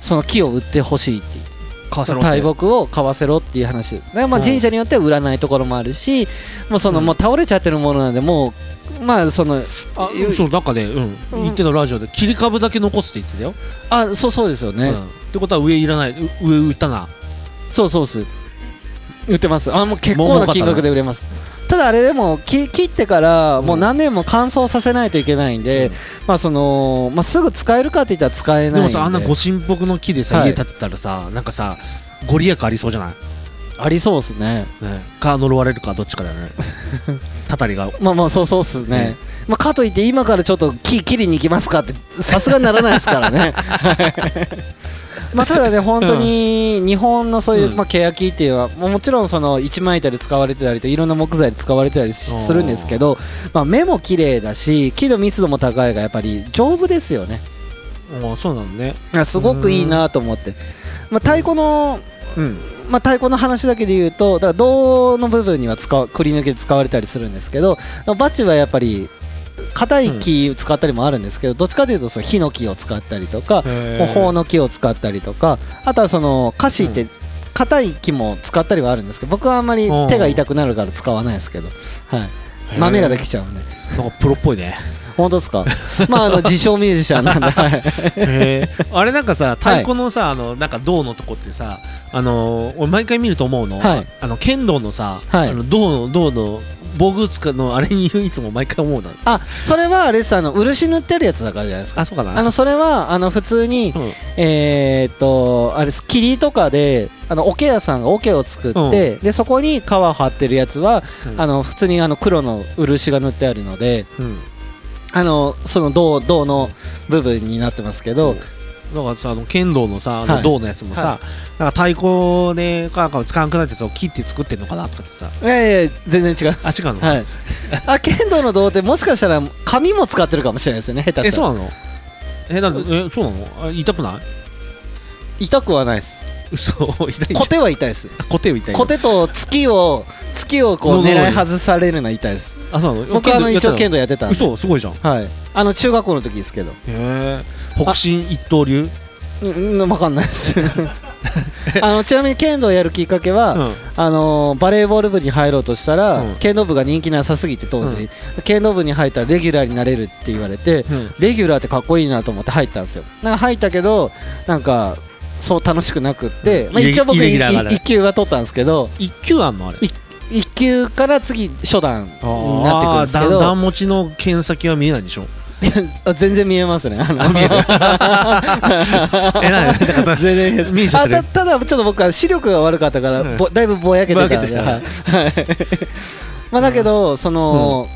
その木を売ってほしいって言って川瀬ロって大木を買わせろっていう話。で、まあ、うん神社によっては売らないところもあるしもうその、うん。もう倒れちゃってるものなんでもうまあそのあそうなんかね、うん。言ってたラジオで切り株だけ残すって言ってたよ、あそうそうですよね、うん。ってことは上いらない。う上売ったな。そうそうっす売ってます。あもう結構な金額で売れます。ただあれでもき切ってからもう何年も乾燥させないといけないんで、うん。まあそのまあ、すぐ使えるかって言ったら使えないで。もさあんなご神木の木でさ、はい。家建てたらさなんかさご利益ありそうじゃない、ありそうっすね。ね、か呪われるかどっちかだよね。たたりが。まあまあそうそうっすね、ね。まあ、かといって今からちょっと木切りに行きますかってさすがにならないですからね まあただね本当に日本のそういう、うん。まあ、ケヤキっていうのはもちろんその一枚板で使われてたりといろんな木材で使われてたりするんですけど、まあ、目も綺麗だし木の密度も高いがやっぱり丈夫ですよね。あそうなのね。あすごくいいなと思って、まあ、太鼓のうん。まあ、太鼓の話だけで言うとだから銅の部分には使うくり抜けで使われたりするんですけどバチはやっぱり硬い木使ったりもあるんですけど、どっちかというとそのヒノキを使ったりとか頬の木を使ったりとかあとはそのカシってう硬い木も使ったりはあるんですけど僕はあんまり手が痛くなるから使わないですけど、はい、豆ができちゃうんで。なんかプロっぽいね本当ですか？まああの自称ミュージシャンなんで、はい。へーあれなんかさ太鼓のさ、あのなんか銅のとこってさあのー俺毎回見ると思うの、はい。あの剣道のさ、はい。あの銅の銅の防具使うのあれにいつも毎回思うな。あそれはあれです。あの漆塗ってるやつだからじゃないですか。あそうかな。あのそれはあの普通に、うん。えーっとあれです。霧とかであの桶屋さんが桶を作って、でそこに皮を張ってるやつは、うん。あの普通にあの黒の漆が塗ってあるのでうんあのその銅銅の部分になってますけど、だからさあの剣道のさあはい。の銅のやつもさ、はなんか太鼓でかなんか使わなくなってやつを切って作ってんのかなとかってさ。いやいや全然違います。あ違うの、はい、あ剣道の銅ってもしかしたら紙も使ってるかもしれないですよね下手したら。えそうなの？えなんでえそうなの？あ痛くない？痛くはないです。嘘。痛いコテは痛いです。コテは痛いの？コテと月を月をこう喉狙い外されるのは痛いですあそうなの？僕はあの一応剣道道やってたんで。嘘すごいじゃん。へはい。あの中学校の時ですけど。え北進一刀流？うん分かんないです。あのちなみに剣道やるきっかけは、うん。あのーバレーボール部に入ろうとしたら、うん。剣道部が人気なさすぎて当時、うん。剣道部に入ったらレギュラーになれるって言われてうん。レギュラーってかっこいいなと思って入ったんですよ。なんか入ったけどなんかそう楽しくなくって、まあ、イレ一応僕イレギュラーがね。1級は取ったんですけど。一級あんのあれ？1級から次初段になってくるんですけど。段持ちの剣先は見えないでしょ？あ 全然見えますね。あのあ見える。えなんでだから 全然見えちゃってる。あたただちょっと僕は視力が悪かったから、うん。ぼだいぶぼやけてたけてたはいはい。まあだけどその、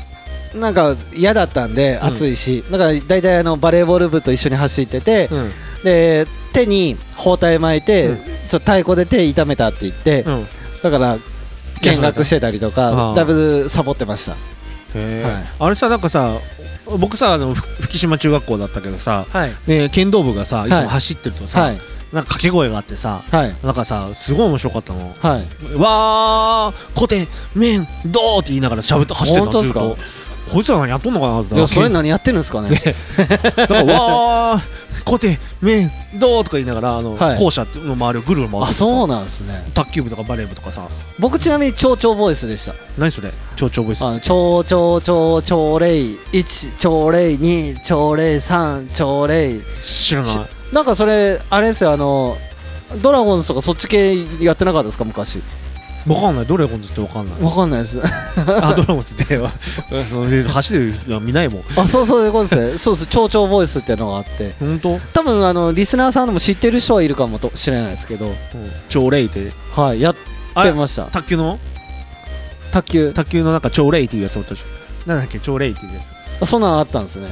なんか嫌だったんでうん。暑いし、だから大体あのバレーボール部と一緒に走ってて、うん。で手に包帯巻いて、うん。ちょっと太鼓で手痛めたって言って、うん。だから見学してたりとあかー。だいぶサボってました。あれさなんかさ僕さあのふ吹島中学校だったけどさはい。ね剣道部がさい。つはいも走ってるとさ、はい。なんか掛け声があってさはい。なんかさすごい面白かったの。はい。わーコテメンドーって言いながらしゃべって走ってたの本当ですか？こいつら何やっとんのかなっていやそれ何やってるんですかね。だからわーコテメンドーとか言いながらあの、はい。校舎の周りをぐるぐる回ってあそうなんですね。卓球部とかバレー部とかさ。僕ちなみに蝶々ボイスでした。何それ？蝶々ボイス。あの超超超超霊1超霊2超霊3超霊知らない。なんかそれあれですよあのドラゴンズとかそっち系やってなかったですか昔？わかんない。ドラゴンズってわかんない。わかんないです。あドラゴンズって走ってる人は見ないもん。あそうそういうことですね。そうです。蝶々ボイスっていうのがあって。本当？多分あのリスナーさんでも知ってる人はいるかもとしれないですけど。超レイって？はいやってました。卓球の？卓球。卓球のなんか超レイっていうやつおったでしょ。なんだっけ？超レイっていうやあそんなんあったんですね。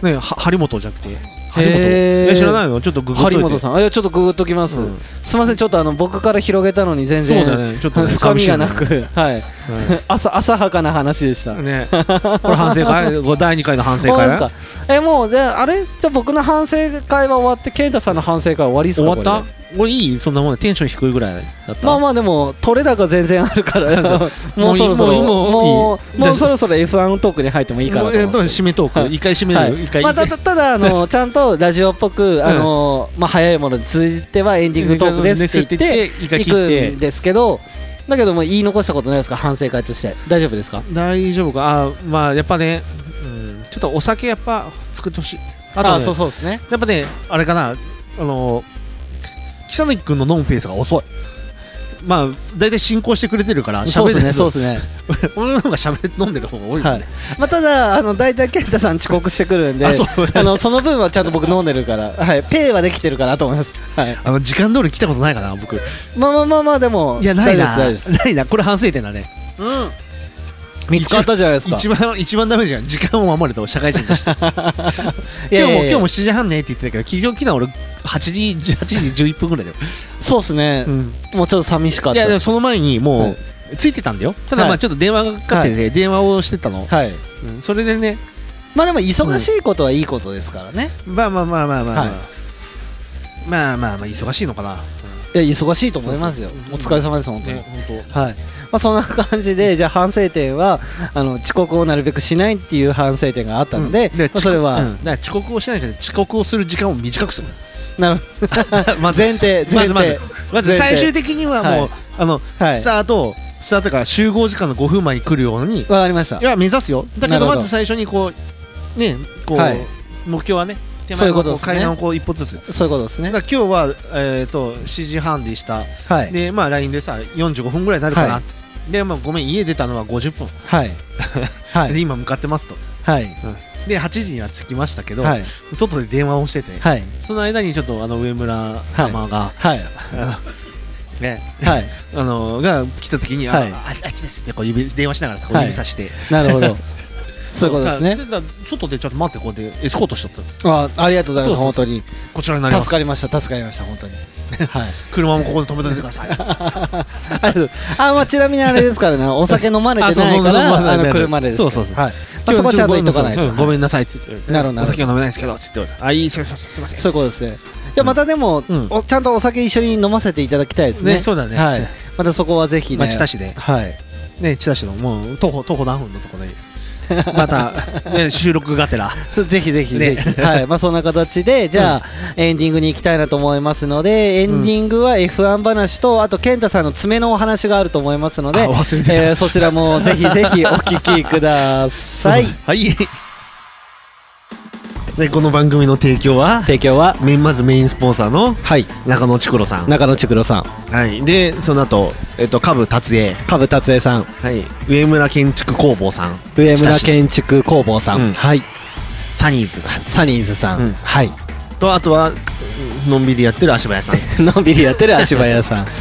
つねは張本じゃなくてえ知らないの？ちょっとググっといて。張本さん。あちょっとググっときます、うん。すいません。ちょっとあの僕から広げたのに全然だね。ちょっとね 深みがなく。はい 浅浅はかな話でした、ね。ねこれ反省会？第2回の反省会？ですか。えもうじゃああれ？じゃあ僕の反省会は終わって健太さんの反省会は終わり終わった？これで。これいい？そんなもんでテンション低いぐらいだった。まあまあでも取れ高全然あるから。もうそろそろもういいもうもうそろそろ F1 トークに入ってもいいかなと締めトーはい。ク一回締めはいる？一回まあ、ただあのちゃんとラジオっぽくあの、まあ、早いものに通じてはエンディングトークですって言って一回行く切って。んですけどだけども言い残したことないですか？反省会として。大丈夫ですか？大丈夫か？あまあやっぱねうんちょっとお酒やっぱ作ってほしい。あとねそうそうですね。やっぱねあれかなあの北野君の飲むペースが遅いまあ大体進行してくれてるからそうですねそううですね。俺 の方が喋って飲んでる方が多いもはい。んね、まあ、ただあの大体健太さん遅刻してくるんであのその分はちゃんと僕飲んでるから、はい、ペイはできてるかなと思います、はい、あの時間通り来たことないかな僕。いまあまあまあまあでもやないな。ないな。これ反省点だね。うん見つかったじゃないですか。一番一番ダメじゃん。時間を守れと社会人として。今日も今日も7時半ねって言ってたけど企業機能俺8時8時11分ぐらいだよ、そうっすね、うん。もうちょっと寂しかっいやでもその前にもう、はい。ついてたんだよ。ただまはい。あちょっと電話がかかってて、電話をしてたの、はい。うん。それでね。まあでも忙しいことはいいことですからね、まあまあまあまあまあ、はい。まあまあまあ忙しいのかな、いや忙しいと思いますよ。お疲れ様です本当に、ね本はいまあ、そんな感じでじゃあ反省点はあの遅刻をなるべくしないっていう反省点があったので,、当でまあ、それは、遅刻をしないけど遅刻をする時間を短くする。な るまず前提前提。まずまず。まず最終的にはもう、はい。あの、はい。スタートスタートから集合時間の5分前に来るようにわかりました。いや目指すよ。だけど。まず最初にこうねこう、はい。目標はね手そうい前のうこう階段をこう一歩ずつ。そういうことですね。ら今日は、えー、と7時半でした。はい。でまあ LINE でさ45分ぐらいになるかなって、で、まあ、ごめん家出たのは50分、はい。はい。で今向かってますと。はい。で8時には着きましたけど、はい。外で電話をしてて、はい。その間にちょっとあの上村様が、はい。ね。はい。あのが来た時に、はい。あああっちですってこう指電話しながらさ指さして、なるほどそういうことですね。外でちょっと待ってこうやってエスコートしとった。あありがとうございます本当に。こちらになります。助かりました助かりました本当に。はい。車もここで止めててください。あまあちなみにあれですからねお酒飲まれてないからあの車でですそうそうそう。はい。まあそこはちゃんと言っとかないと。うんごめんなさいっつって。なるお酒は飲めないですけどっつってあいいすいませんすいません。そういうことですね。じゃあまたでも、うん。おちゃんとお酒一緒に飲ませていただきたいですね。ねそうだね。はい。またそこはぜひね、まあ知多市で。はい。ね千田市のもう徒歩徒歩何分のところでまた、ね、収録がてら。ぜひぜひぜね。ひ、はい。まあそんな形で じゃあ、エンディングに行きたいなと思いますのでエンディングは F1 話とあと健太さんの爪のお話があると思いますので、えーそちらもぜひぜひお聞きください。はいでこの番組の提供は？提供は？メインまずメインスポンサーの？はい。中野ちくろさん。中野千黒さん。はい。でその後えっと下部達也。株達也さん。はい。上村建築工房さん。上村建築工房さん、うん。はい。サニーズさん。サニーズさん、うん。はい。とあとはうんのんびりやってる足早さん。のんびりやってる足早さん。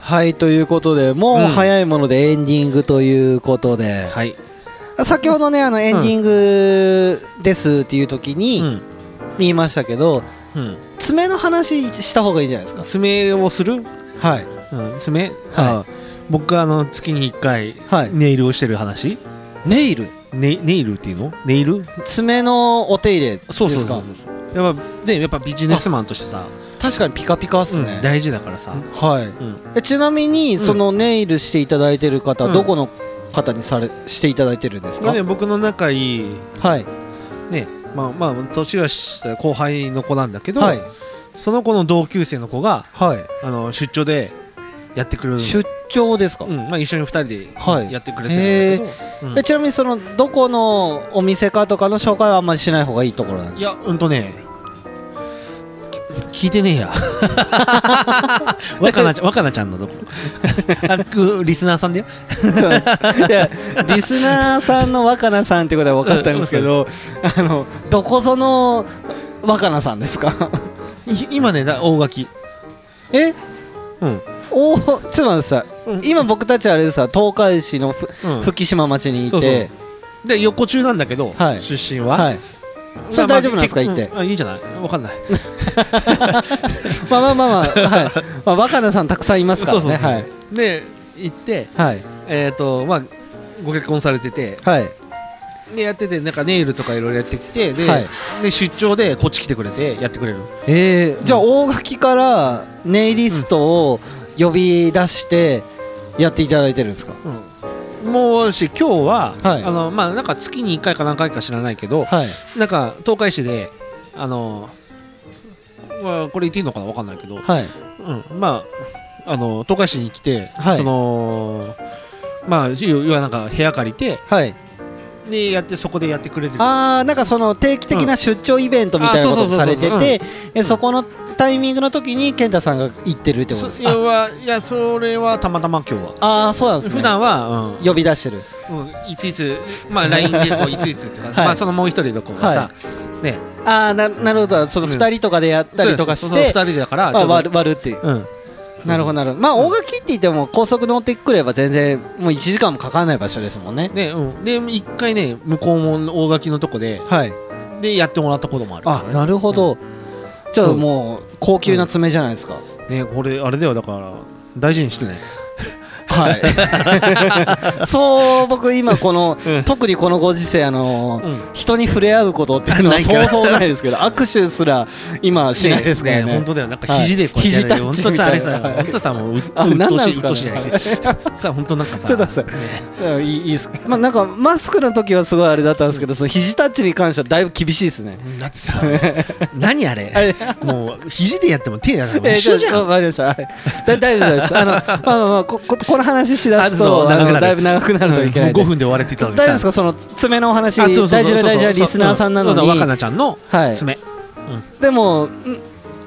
はいということでもううん。早いものでエンディングということで、はい先ほどねあのエンディングですっていう時うにん。言いましたけど、うん。爪の話した方がいいんじゃないですか。爪をする？はい。うん。爪？あ僕があの月に1回はい。ネイルをしてる話？ネイル？ネネイルっていうの？ネイル？爪のお手入れですか？そうそうそうそうやっぱでやっぱビジネスマンとしてさ、確かにピカピカっすうんね、大事だからさ、はい。うん。えちなみにん。そのネイルしていただいてる方、うん。どこの方にされしていただいてるんですか、まあね、僕の仲いいはい。ねまあまあ年が下後輩の子なんだけど、はい。その子の同級生の子がはい。あの出張でやってくる出張ですか、うんまあ、一緒に二人ではい。やってくれてるんだけど、うん。えちなみにそのどこのお店かとかの紹介はあんまりしない方がいいところなんですか？いやうんとねき聞いてねえや。若菜ちゃん若菜ちゃんのどこ？リスナーさんだよ。いやリスナーさんの若菜さんってことは分かったんですけど、あのどこぞの若菜さんですか？い今ねだ大垣。え？うん。おちょっと待ってさ、うん。今僕たちあれでさ東海市のふ、うん。福島町にいて。そうそう。で横中なんだけど、はい。出身は、はいそれ大丈夫なんですか？まあ言って。うん。あいいんじゃない？わかんない。ま あまあまあまあ、はい。まあ、若菜さんたくさんいますからね。はい。で行ってはい。えっ、とまあご結婚されてて。はい。でやっててなんかネイルとかいろいろやってきてで,、はい。で出張でこっち来てくれてやってくれる。えー、じゃあ大垣からネイリストを呼び出してやっていただいてるんですか、もうし今日は、はい。あのまあなんか月に1回か何回か知らないけどはい。なんか東海市であのまあこれ言っていいのかなわかんないけど、はい。うん、まああの東海市に来て、はい。そのまあ要要はなんか部屋借りてはい。でやってそこでやってくれてる。ああなんかその定期的な出張イベントみたいなことをされててえそこのタイミングの時に健太さんが行ってるってことですか？そ要はいやそれはたまたま今日は。ああーそうなんですね。普段は、呼び出してる。うんうん、いついつまあ LINE でこう いついつってか、はい。まあそのもう一人の子がさ、はね。ああななるほど。その2人とかでやったりとかしてそうです。そうそう二人だから割る割るっていう。うん。なるほどなるほど。まあ大垣って言っても高速乗ってくれば全然もう1時間もかからない場所ですもんね。ねうん、で一回ね向こうも大垣のとこではい。でやってもらったこともあるあね。なるほどじゃあもう高級な爪じゃないですか。ねこれあれだよだから大事にしてね。はい。そう僕今このうん。特にこのご時世あのうん。人に触れ合うことっていうのはないから。そうそうないですけど 握手すら今しないですからね本当だよ。なんか肘でこうやってやるはい本当さあれさ肘タッチみたい。な本当さもううあれ何なんですかね。さ本当なんかさちょっと待ってうんい。いいいですまあなんかマスクの時はすごいあれだったんですけどその肘タッチに関してはだいぶ厳しいですね。だってさ何あれ？もう肘でやっても手やらえー一緒じゃん。わかりました。はい。だ大丈夫です。あのまあまあここの話しだすとあう長くなる。のだいぶ長くなるといけない。んで5分で終われって言ったのに大丈夫ですか？その爪のお話あそうそうそう大事な大事なリスナーさんなのに。う若菜ちゃんのはい。爪でもん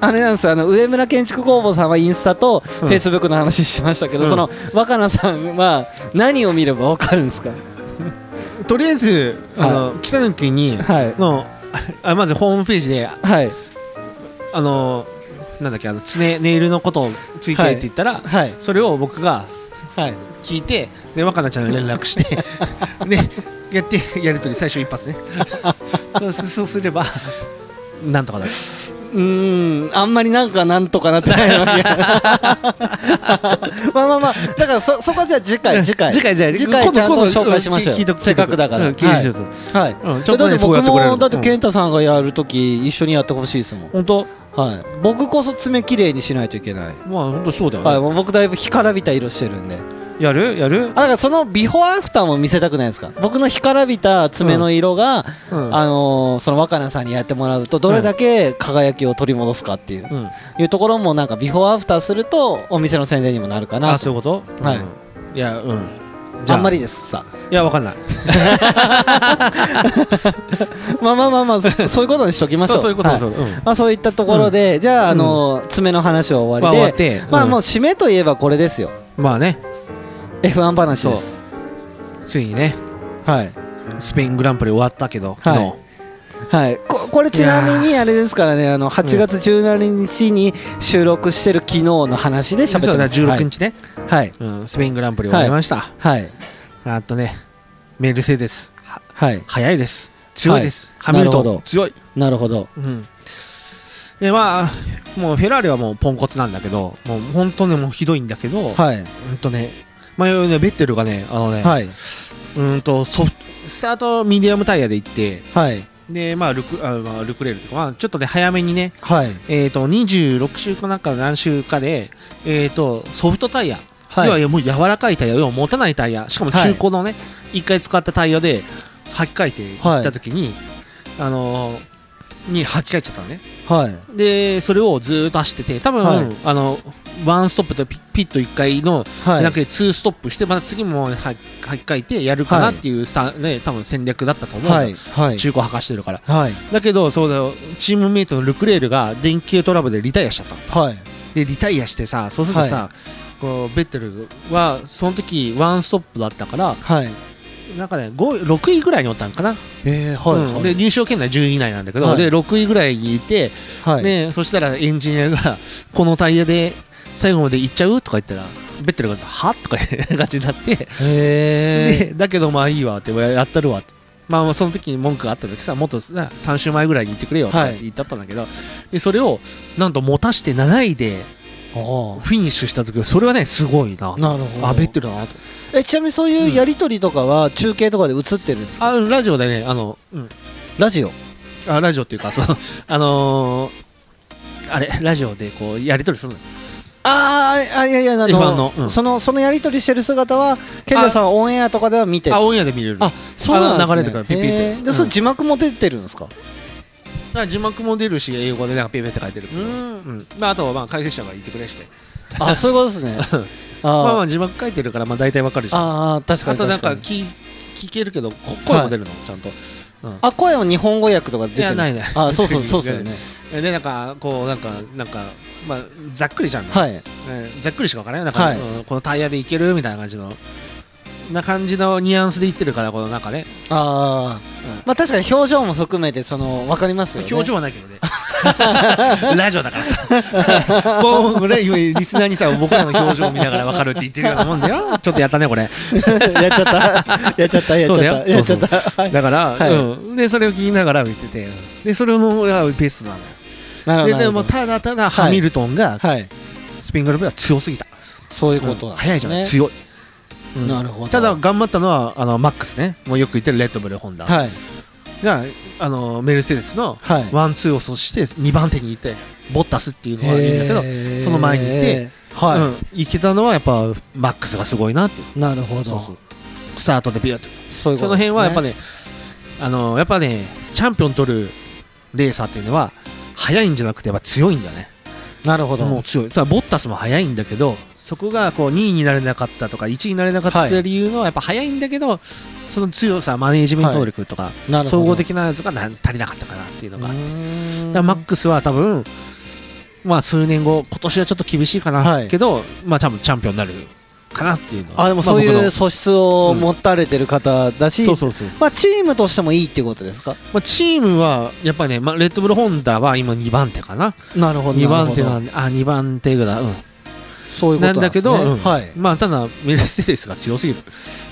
あれなんですよ。あの上村建築工房さんはインスタとフうん。ェイスブックの話しましたけど、うん。その若菜さんは何を見ればわかるんですか？とりあえずあの北抜きにはい。のあまずホームページではい。あのなんだっけあの爪ネイルのことをついてって言ったらはい。それを僕がはい聞いてで若菜ちゃんに連絡してで やってやりとり最初一発ね。そうすそうすればなんとかなる。うーんあんまりなんかなんとかなってないわけ まあまあまあだからそそこはじゃあ次回次回次回じゃあ次回ちゃんと紹介しましょうせっかくだから。うんはい。はい。うんちょっとねだって僕もだってうん健太さんがやるとき一緒にやってほしいですもん。本当？はい。僕こそ爪きれいにしないといけない。まあ本当そうだよはいねもう僕だいぶ干からびた色してるんで。やる？やる？あだからそのビフォーアフターも見せたくないですか？僕の干からびた爪の色が、うん。あのーその若菜さんにやってもらうとどれだけ輝きを取り戻すかっていう,、うん。いうところもなんかビフォーアフターするとお店の宣伝にもなるかなと。あそういうこと？はい。うん。いやうんあ。んまりです。さいやわかんない。まあまあまあまあそそういうことにしときましょそううそういうことはい。そううん。まあそういったところで、じゃあ、あのー爪の話は終まあわりで、終わって。まあもうう締めといえばこれですよ。んまあね。F1 話です。ついにね。はい。スペイングランプリ終わったけど昨日。はいはい、ここれちなみにあれですからねあの8月17日に収録してる昨日の話で喋ってそうだます16日ね。はい。うんスペイングランプリ終わりました。はい。あとねメルセデスははい。速いです。強いです。はい。ハミルトン強い。なるほど。うん。でまあもうフェラーリはもうポンコツなんだけどもう本当ねもうひどいんだけどはい。うんとねまあねベッテルがねあのねはい。うんとソフトスタートミディアムタイヤで行ってはいでまあルクあまあルクレールとか、まあ、ちょっとね早めにねはい。えー、と26週かなんか何週かで、えー、とソフトタイヤ、はい。要はもう柔らかいタイヤ要は持たないタイヤ。しかも中古のね、1回使ったタイヤで履き替えていった時に、あのーに履き替えちゃったのね。はい。でそれをずーっと走ってて多分、はい。あのワンストップとピピッと1回の、はい。じゃなくて2ストップしてまた次もは8回転やるかなっていうさ、ね多分戦略だったと思う、はい。はい。中古履かしてるから。はい。だけどそうだよ。チームメイトのルクレールが電気系トラブルでリタイアしちゃったの。はい。でリタイアしてさそうするとさ、こうベッテルはその時ワンストップだったからはいなんかね5 6位ぐらいにおったんかな、えーはいうん。はいで入賞圏内10位以内なんだけど、はい。で6位ぐらいにいて、はい。ね、そしたらエンジニアがこのタイヤで最後まで行っちゃうとか言ったらベッテルがさはとかいう感じになって、だけどまあいいわってやったるわって。まあ、まあその時に文句があった時さもっとな3週前ぐらいに言ってくれよって言ったったんだけど、でそれをなんと持たして7位でフィニッシュした時はそれはねすごいななるほど。あベッテルだなと。えちなみにそういうやりとりとかは中継とかで映ってるんですか？あラジオでねあの、うん、ラジオ？あラジオっていうかそのあのーあれラジオでこうやり取りするの。よあーあいやいやあの F1 のうん。そのそのやりとりしてる姿はケンタさんはオンエアとかでは見てる。あオンエアで見れる。あそうなんですね。流れてからピッピッて。へー。でその字幕も出てるんですか？あ字幕も出るし英語でなんかペペって書いてるけど。うん。うん。まあ、あとはまあ解説者がいてくれしてあそういうことですね。あまあまーあ字幕書いてるからまあ大体わかるじゃんあ確かに。となん確か聞聞けるけどこ声も出るの、ちゃんと、うん。あ声は日本語訳とか出てるんないねあそうそう そうですよね。でなんかこうなんかなんかまあざっくりじゃん、はい。ねざっくりしかわからない。なんか、はい。うん。このタイヤでいける？みたいな感じのな感じのニュアンスで言ってるからこのなんかねああまあ確かに表情も含めてその分かりますよね。表情はないけどね。ラジオだからさ。こうリスナーにさ僕らの表情を見ながら分かるって言ってるようなもんだよ。ちょっとやったねこれ。やっちゃった。やっちゃった。やっちゃった。やっちゃった。はい。だから、はい。うん、でそれを聞きながら見てて。でそれのがベストなのよ。ででもただただハミルトンがはい。スピングルブは強すぎた、そういうことなんですね。速いじゃない？強い、うんなるほど。ただ頑張ったのはあのマックスね。もうよく言ってるレッドブルホンダ。はい。があのメルセデスのはい。ワンツーを阻止して2番手にいてボッタスっていうのはいいんだけど、その前にいてはうん、いけたのはやっぱマックスがすごいなっていなるほど。スタートでビューッとそういうことその辺はやっぱねねあのやっぱねチャンピオン取るレーサーっていうのは速いんじゃなくてやっぱ強いんだね。なるほど。もう強い。さボッタスも速いんだけどそこがこう2位になれなかったとか1位になれなかった理由のはやっぱ速いんだけどその強さマネージメント力とか、総合的なやつがな足りなかったかなっていうのが、うだマックスは多分まあ数年後今年はちょっと厳しいかな、はい。けどまあ多分チャンピオンになるかなっていうのは。あでもそういう素質を持たれてる方だしまあチームとしてもいいっていうことですか？まあ、チームはやっぱりね、まあ、レッドブルホンダは今2番手かな。なるほど。2番手なんであ2番手ぐらい、うん、そういうことなんだけど、まあただメルセデスが強すぎる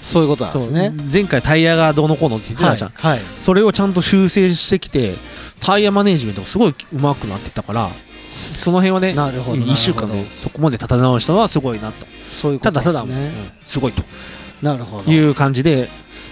そういうことなんですね。前回タイヤがどうのこうのって言ってたじゃん、はい。はい。それをちゃんと修正してきてタイヤマネージメントがすごい上手くなってったからその辺はねなるほど1週間でそこまで立て直したのはすごいなと。そういうこただただ、とですねうんすごいと。なるほど。いいう感じで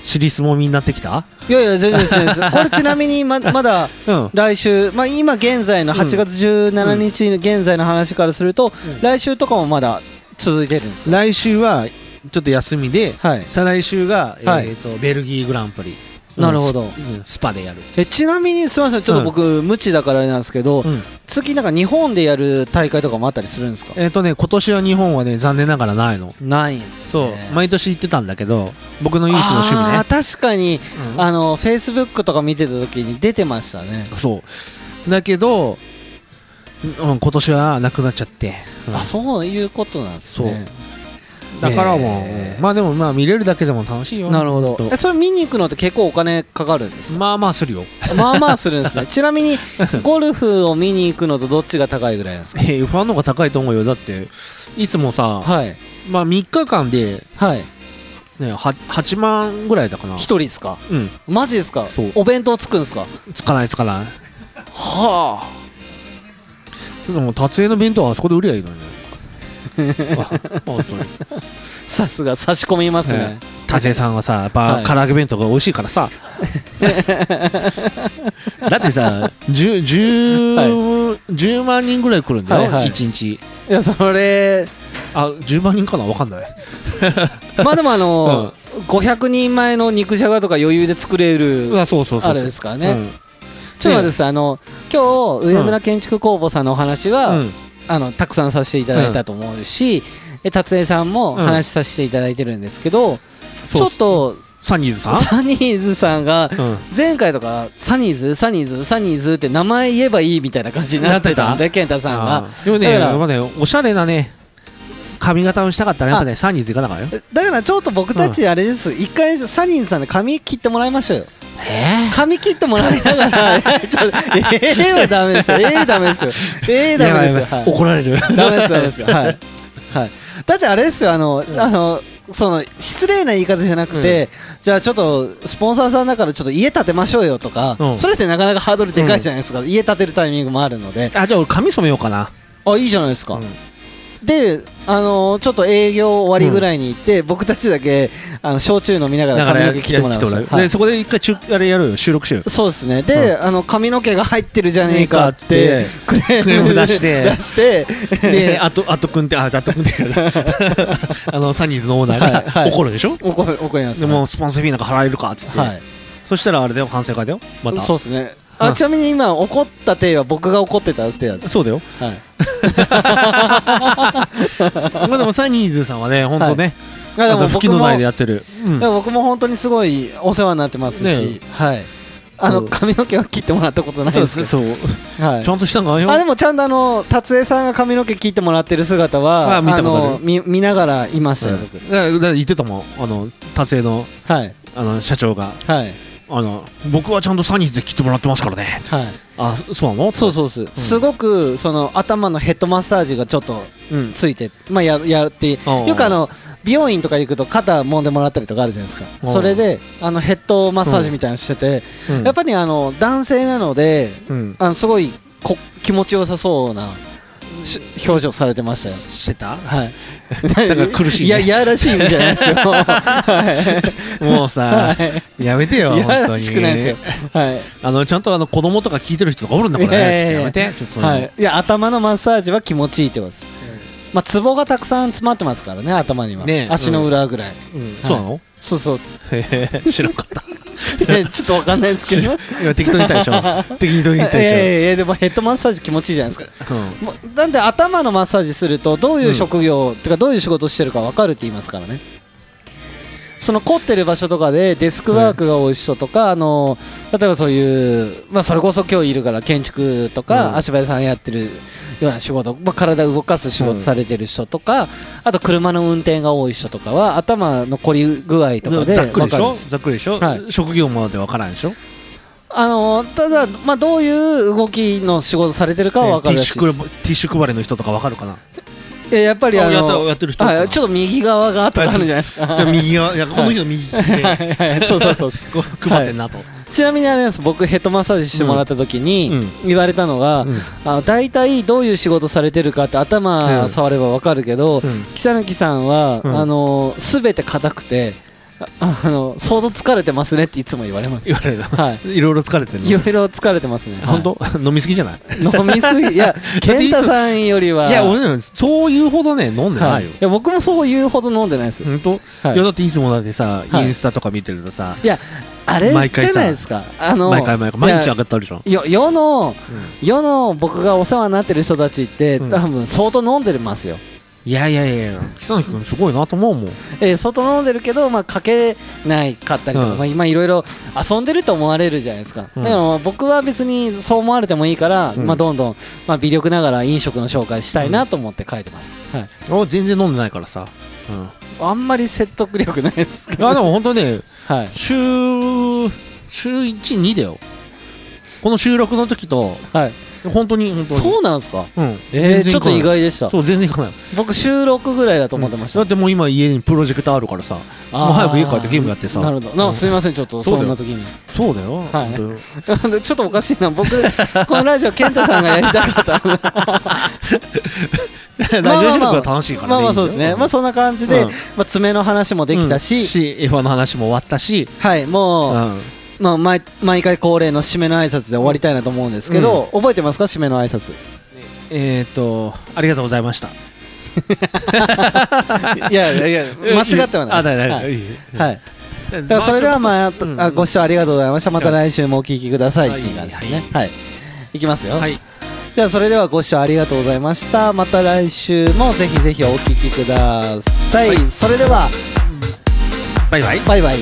尻相撲みになってきた？やいや全然全然です。これちなみにま まだうん。来週、まあ、今現在の8月17日の現在の話からすると、うん。来週とかもまだ続いてるんですか？来週はちょっと休みではい。再来週が、はいえー、とベルギーグランプリなるほど。うんススパでやるえちなみにすみませんちょっと僕、無知だからあれなんですけど、うん次なんか日本でやる大会とかもあったりするんですか？えっ、とね今年は日本はね残念ながらないの。ないんですそう。毎年行ってたんだけど僕の唯一の趣味ね。確かに、うん。あのフェイスブックとか見てた時に出てましたね、そう。だけど、うん、今年はなくなっちゃって、うん。あそういうことなんですねだからもう、まあでもまあ見れるだけでも楽しいよ。なるほど。とえそれ見に行くのって結構お金かかるんですか？まあまあするよ。まあまあするんですね。ちなみにゴルフを見に行くのとどっちが高いぐらいなんですか？えー、ファンの方が高いと思うよ。だっていつもさ、はい。まあ3日間で、はい。ね、は8万ぐらいだかな。一人ですか？うん。マジですか？そう。お弁当つくんですか？つかないつかない。はそれでも達成の弁当はあそこで売りゃいいのにね さすが差し込みますね、達成さんはさやっはい。ぱ唐揚げ弁当が美味しいからさ。だってさ 10, 10, 10万人ぐらい来るんだよ、はいはい。1日。いやそれあ10万人かな？わかんない。まあでもあの、500人前の肉じゃがとか余裕で作れるあれですからね。うん。ちょっと待ってさい。あの今日上村建築工房さんのお話は、うんあのたくさんさせていただいたと思うし、え達江さんもうん。話させていただいてるんですけど、ちょそうっとサニーズさん？サニーズさんがうん。前回とかサニーズサニーズサニーズって名前言えばいいみたいな感じになってたんで健太さんが。でもねだからやっぱねおしゃれなね髪型をしたかったらやっぱねサニーズ行かなかったよだからちょっと僕たちあれです、一回サニーズさんで髪切ってもらいましょうよ。え髪切ってもらいながら。ちょっとえ えはダメですよ。ええダメですよ。ええダメですよ、はい。怒られる。ダメですダメですよ。はい、はい、だってあれですよあの、あのその失礼な言い方じゃなくて、じゃあちょっとスポンサーさんだからちょっと家建てましょうよとか、うん。それってなかなかハードルでかいじゃないですか、家建てるタイミングもあるので。あじゃあ俺髪染めようかな。あいいじゃないですか、うんであのちょっと営業終わりぐらいに行って、僕たちだけあの焼酎飲みながら髪の毛切ってもらう。はい。でそこで一回ちゅあれやるよ。収録しようよそうですね。で、あの髪の毛が入ってるじゃねえかってクレーム出して。出して。であとあとくんってああとくんって。あ のサニーズのオーナはいーがはい怒るでしょ？怒る怒ります。でもスポンサーフィーなんか払えるかっつって。はい。そしたらあれだよ。反省会だよ。また。そうですね。うんあちなみに今怒った手は僕が怒ってた手なんですそうだよ。はい まあでもサニーズさんはね本当ね。い。やでも僕でやってる。う僕も本当にすごいお世話になってますし、ね。はい。あの髪の毛は切ってもらったことないですけど。そうはい。ちゃんとしたのあでもちゃんとあの達江さんが髪の毛切ってもらってる姿はあ見た見見ながらいましたよ、僕。言ってたもん。あの達成のはい。あの社長が。はい。あの僕はちゃんとサニーズで切ってもらってますからね。はいあそうなの？そうそうです、すごくその頭のヘッドマッサージがちょっとうんついて、まあ、ややってよくあの美容院とか行くと肩揉んでもらったりとかあるじゃないですか。それであのヘッドマッサージみたいなのしてて、うん。やっぱりあの男性なのでうん。あのすごいこ気持ちよさそうなし表情されてましたよ。してた？はい。だから苦しいねいや、いやらしい意味じゃないですよ。はもうさい。やめてよ本当にらしくないですよ。はい。あのちゃんとあの子供とか聞いてる人とかおるんだからいやいやめてちょっとはい。いや、頭のマッサージは気持ちいいってことです。まあ、ツボがたくさん詰まってますからね、頭には。ねえ。足の裏ぐらい。うん。そうなの？そうそう。へへ知らんかった。いやちょっとわかんないですけど。今適当に言ったでしょ適当に言ったいやいでもヘッドマッサージ気持ちいいじゃないですか。うなんで頭のマッサージするとどういう職業、てかどういう仕事してるか分かるって言いますからねその凝ってる場所とかでデスクワークが多い人とか、あの例えばそういう、まあ、それこそ今日いるから建築とか、うん。足場屋さんやってるような仕事、まあ、体を動かす仕事されてる人とか、あと車の運転が多い人とかは頭の凝り具合とかでざっくりでしょ？ざっくりでしょ？はい。職業までわからんでしょ？あのただ、まあ、どういう動きの仕事されてるかは分かるらしティッシュ配りの人とかわかるかな？えやっぱりあのあやったやってる人。ちょっと右側がとかあるじゃないですか。じゃあ右側いやこの人の右で はいそうそうそう。こう配ってんなと。ちなみにあれです。僕ヘッドマッサージしてもらった時にうん。言われたのが、うん。あの大体どういう仕事されてるかって頭うん。触ればわかるけど、うん。木更木さんは、うん。あの全て硬くてああの相当疲れてますねっていつも言われます。言われるはい。いろいろ疲れてるいろいろ疲れてますね。本当？飲みすぎじゃない？はい飲みすぎいや 健太さんよりは。いや俺ねそういうほどね飲んではないいよい。や僕もそう言うほど飲んでないです。本当？はい。いやだっていつもだってさはい。インスタとか見てるとさいやあれじゃ毎回さないですか。あの毎回毎回毎日上がってあるじゃんよ世の世の僕がお世話になってる人たちって、うん。多分相当飲んでますよ、いやいやいや北野君すごいなと思うもん。えー相当飲んでるけど、まあ、かけないかったりとか、うん。まあ、今いろいろ遊んでると思われるじゃないですか、うん。だから僕は別にそう思われてもいいから、うん。まあ、どんどん、まあ、微力ながら飲食の紹介したいなと思って書いてます、はい、俺全然飲んでないからさ。うん。あんまり説得力ないですけど、あでも本当ねはい。週週12だよ。この収録の時とはい、本当に本当に。そうなんですか？うん。え全ー、ちょっと意外でした。そう全然行かない。僕収録ぐらいだと思ってました、だってもう今家にプロジェクターあるからさもう早く家帰ってゲームやってさ。なるほど。なすいませんちょっとそんな時に。そうだよ。はい。ちょっとおかしいな。僕このラジオ健太さんがやりたかった。ラジオ収録は楽しいからねまあまあそうですね。まあそんな感じで、うん。まあ、爪の話もできたし、うん。し F1 の話も終わったし。はいもう、うんまあ、毎毎回恒例の締めの挨拶で終わりたいなと思うんですけど、覚えてますか？締めの挨拶。えっとありがとうございました。いやいやいや間違ってはない。あいい。い。はい。だからそれではまあ、うん。あご視聴ありがとうございました。また来週もお聞きください、はい。っていう感じですね。はい、い、きますよ、はい。ではそれではご視聴ありがとうございました。また来週もぜひぜひお聞きください、はい。それではバイバイ。バイバイ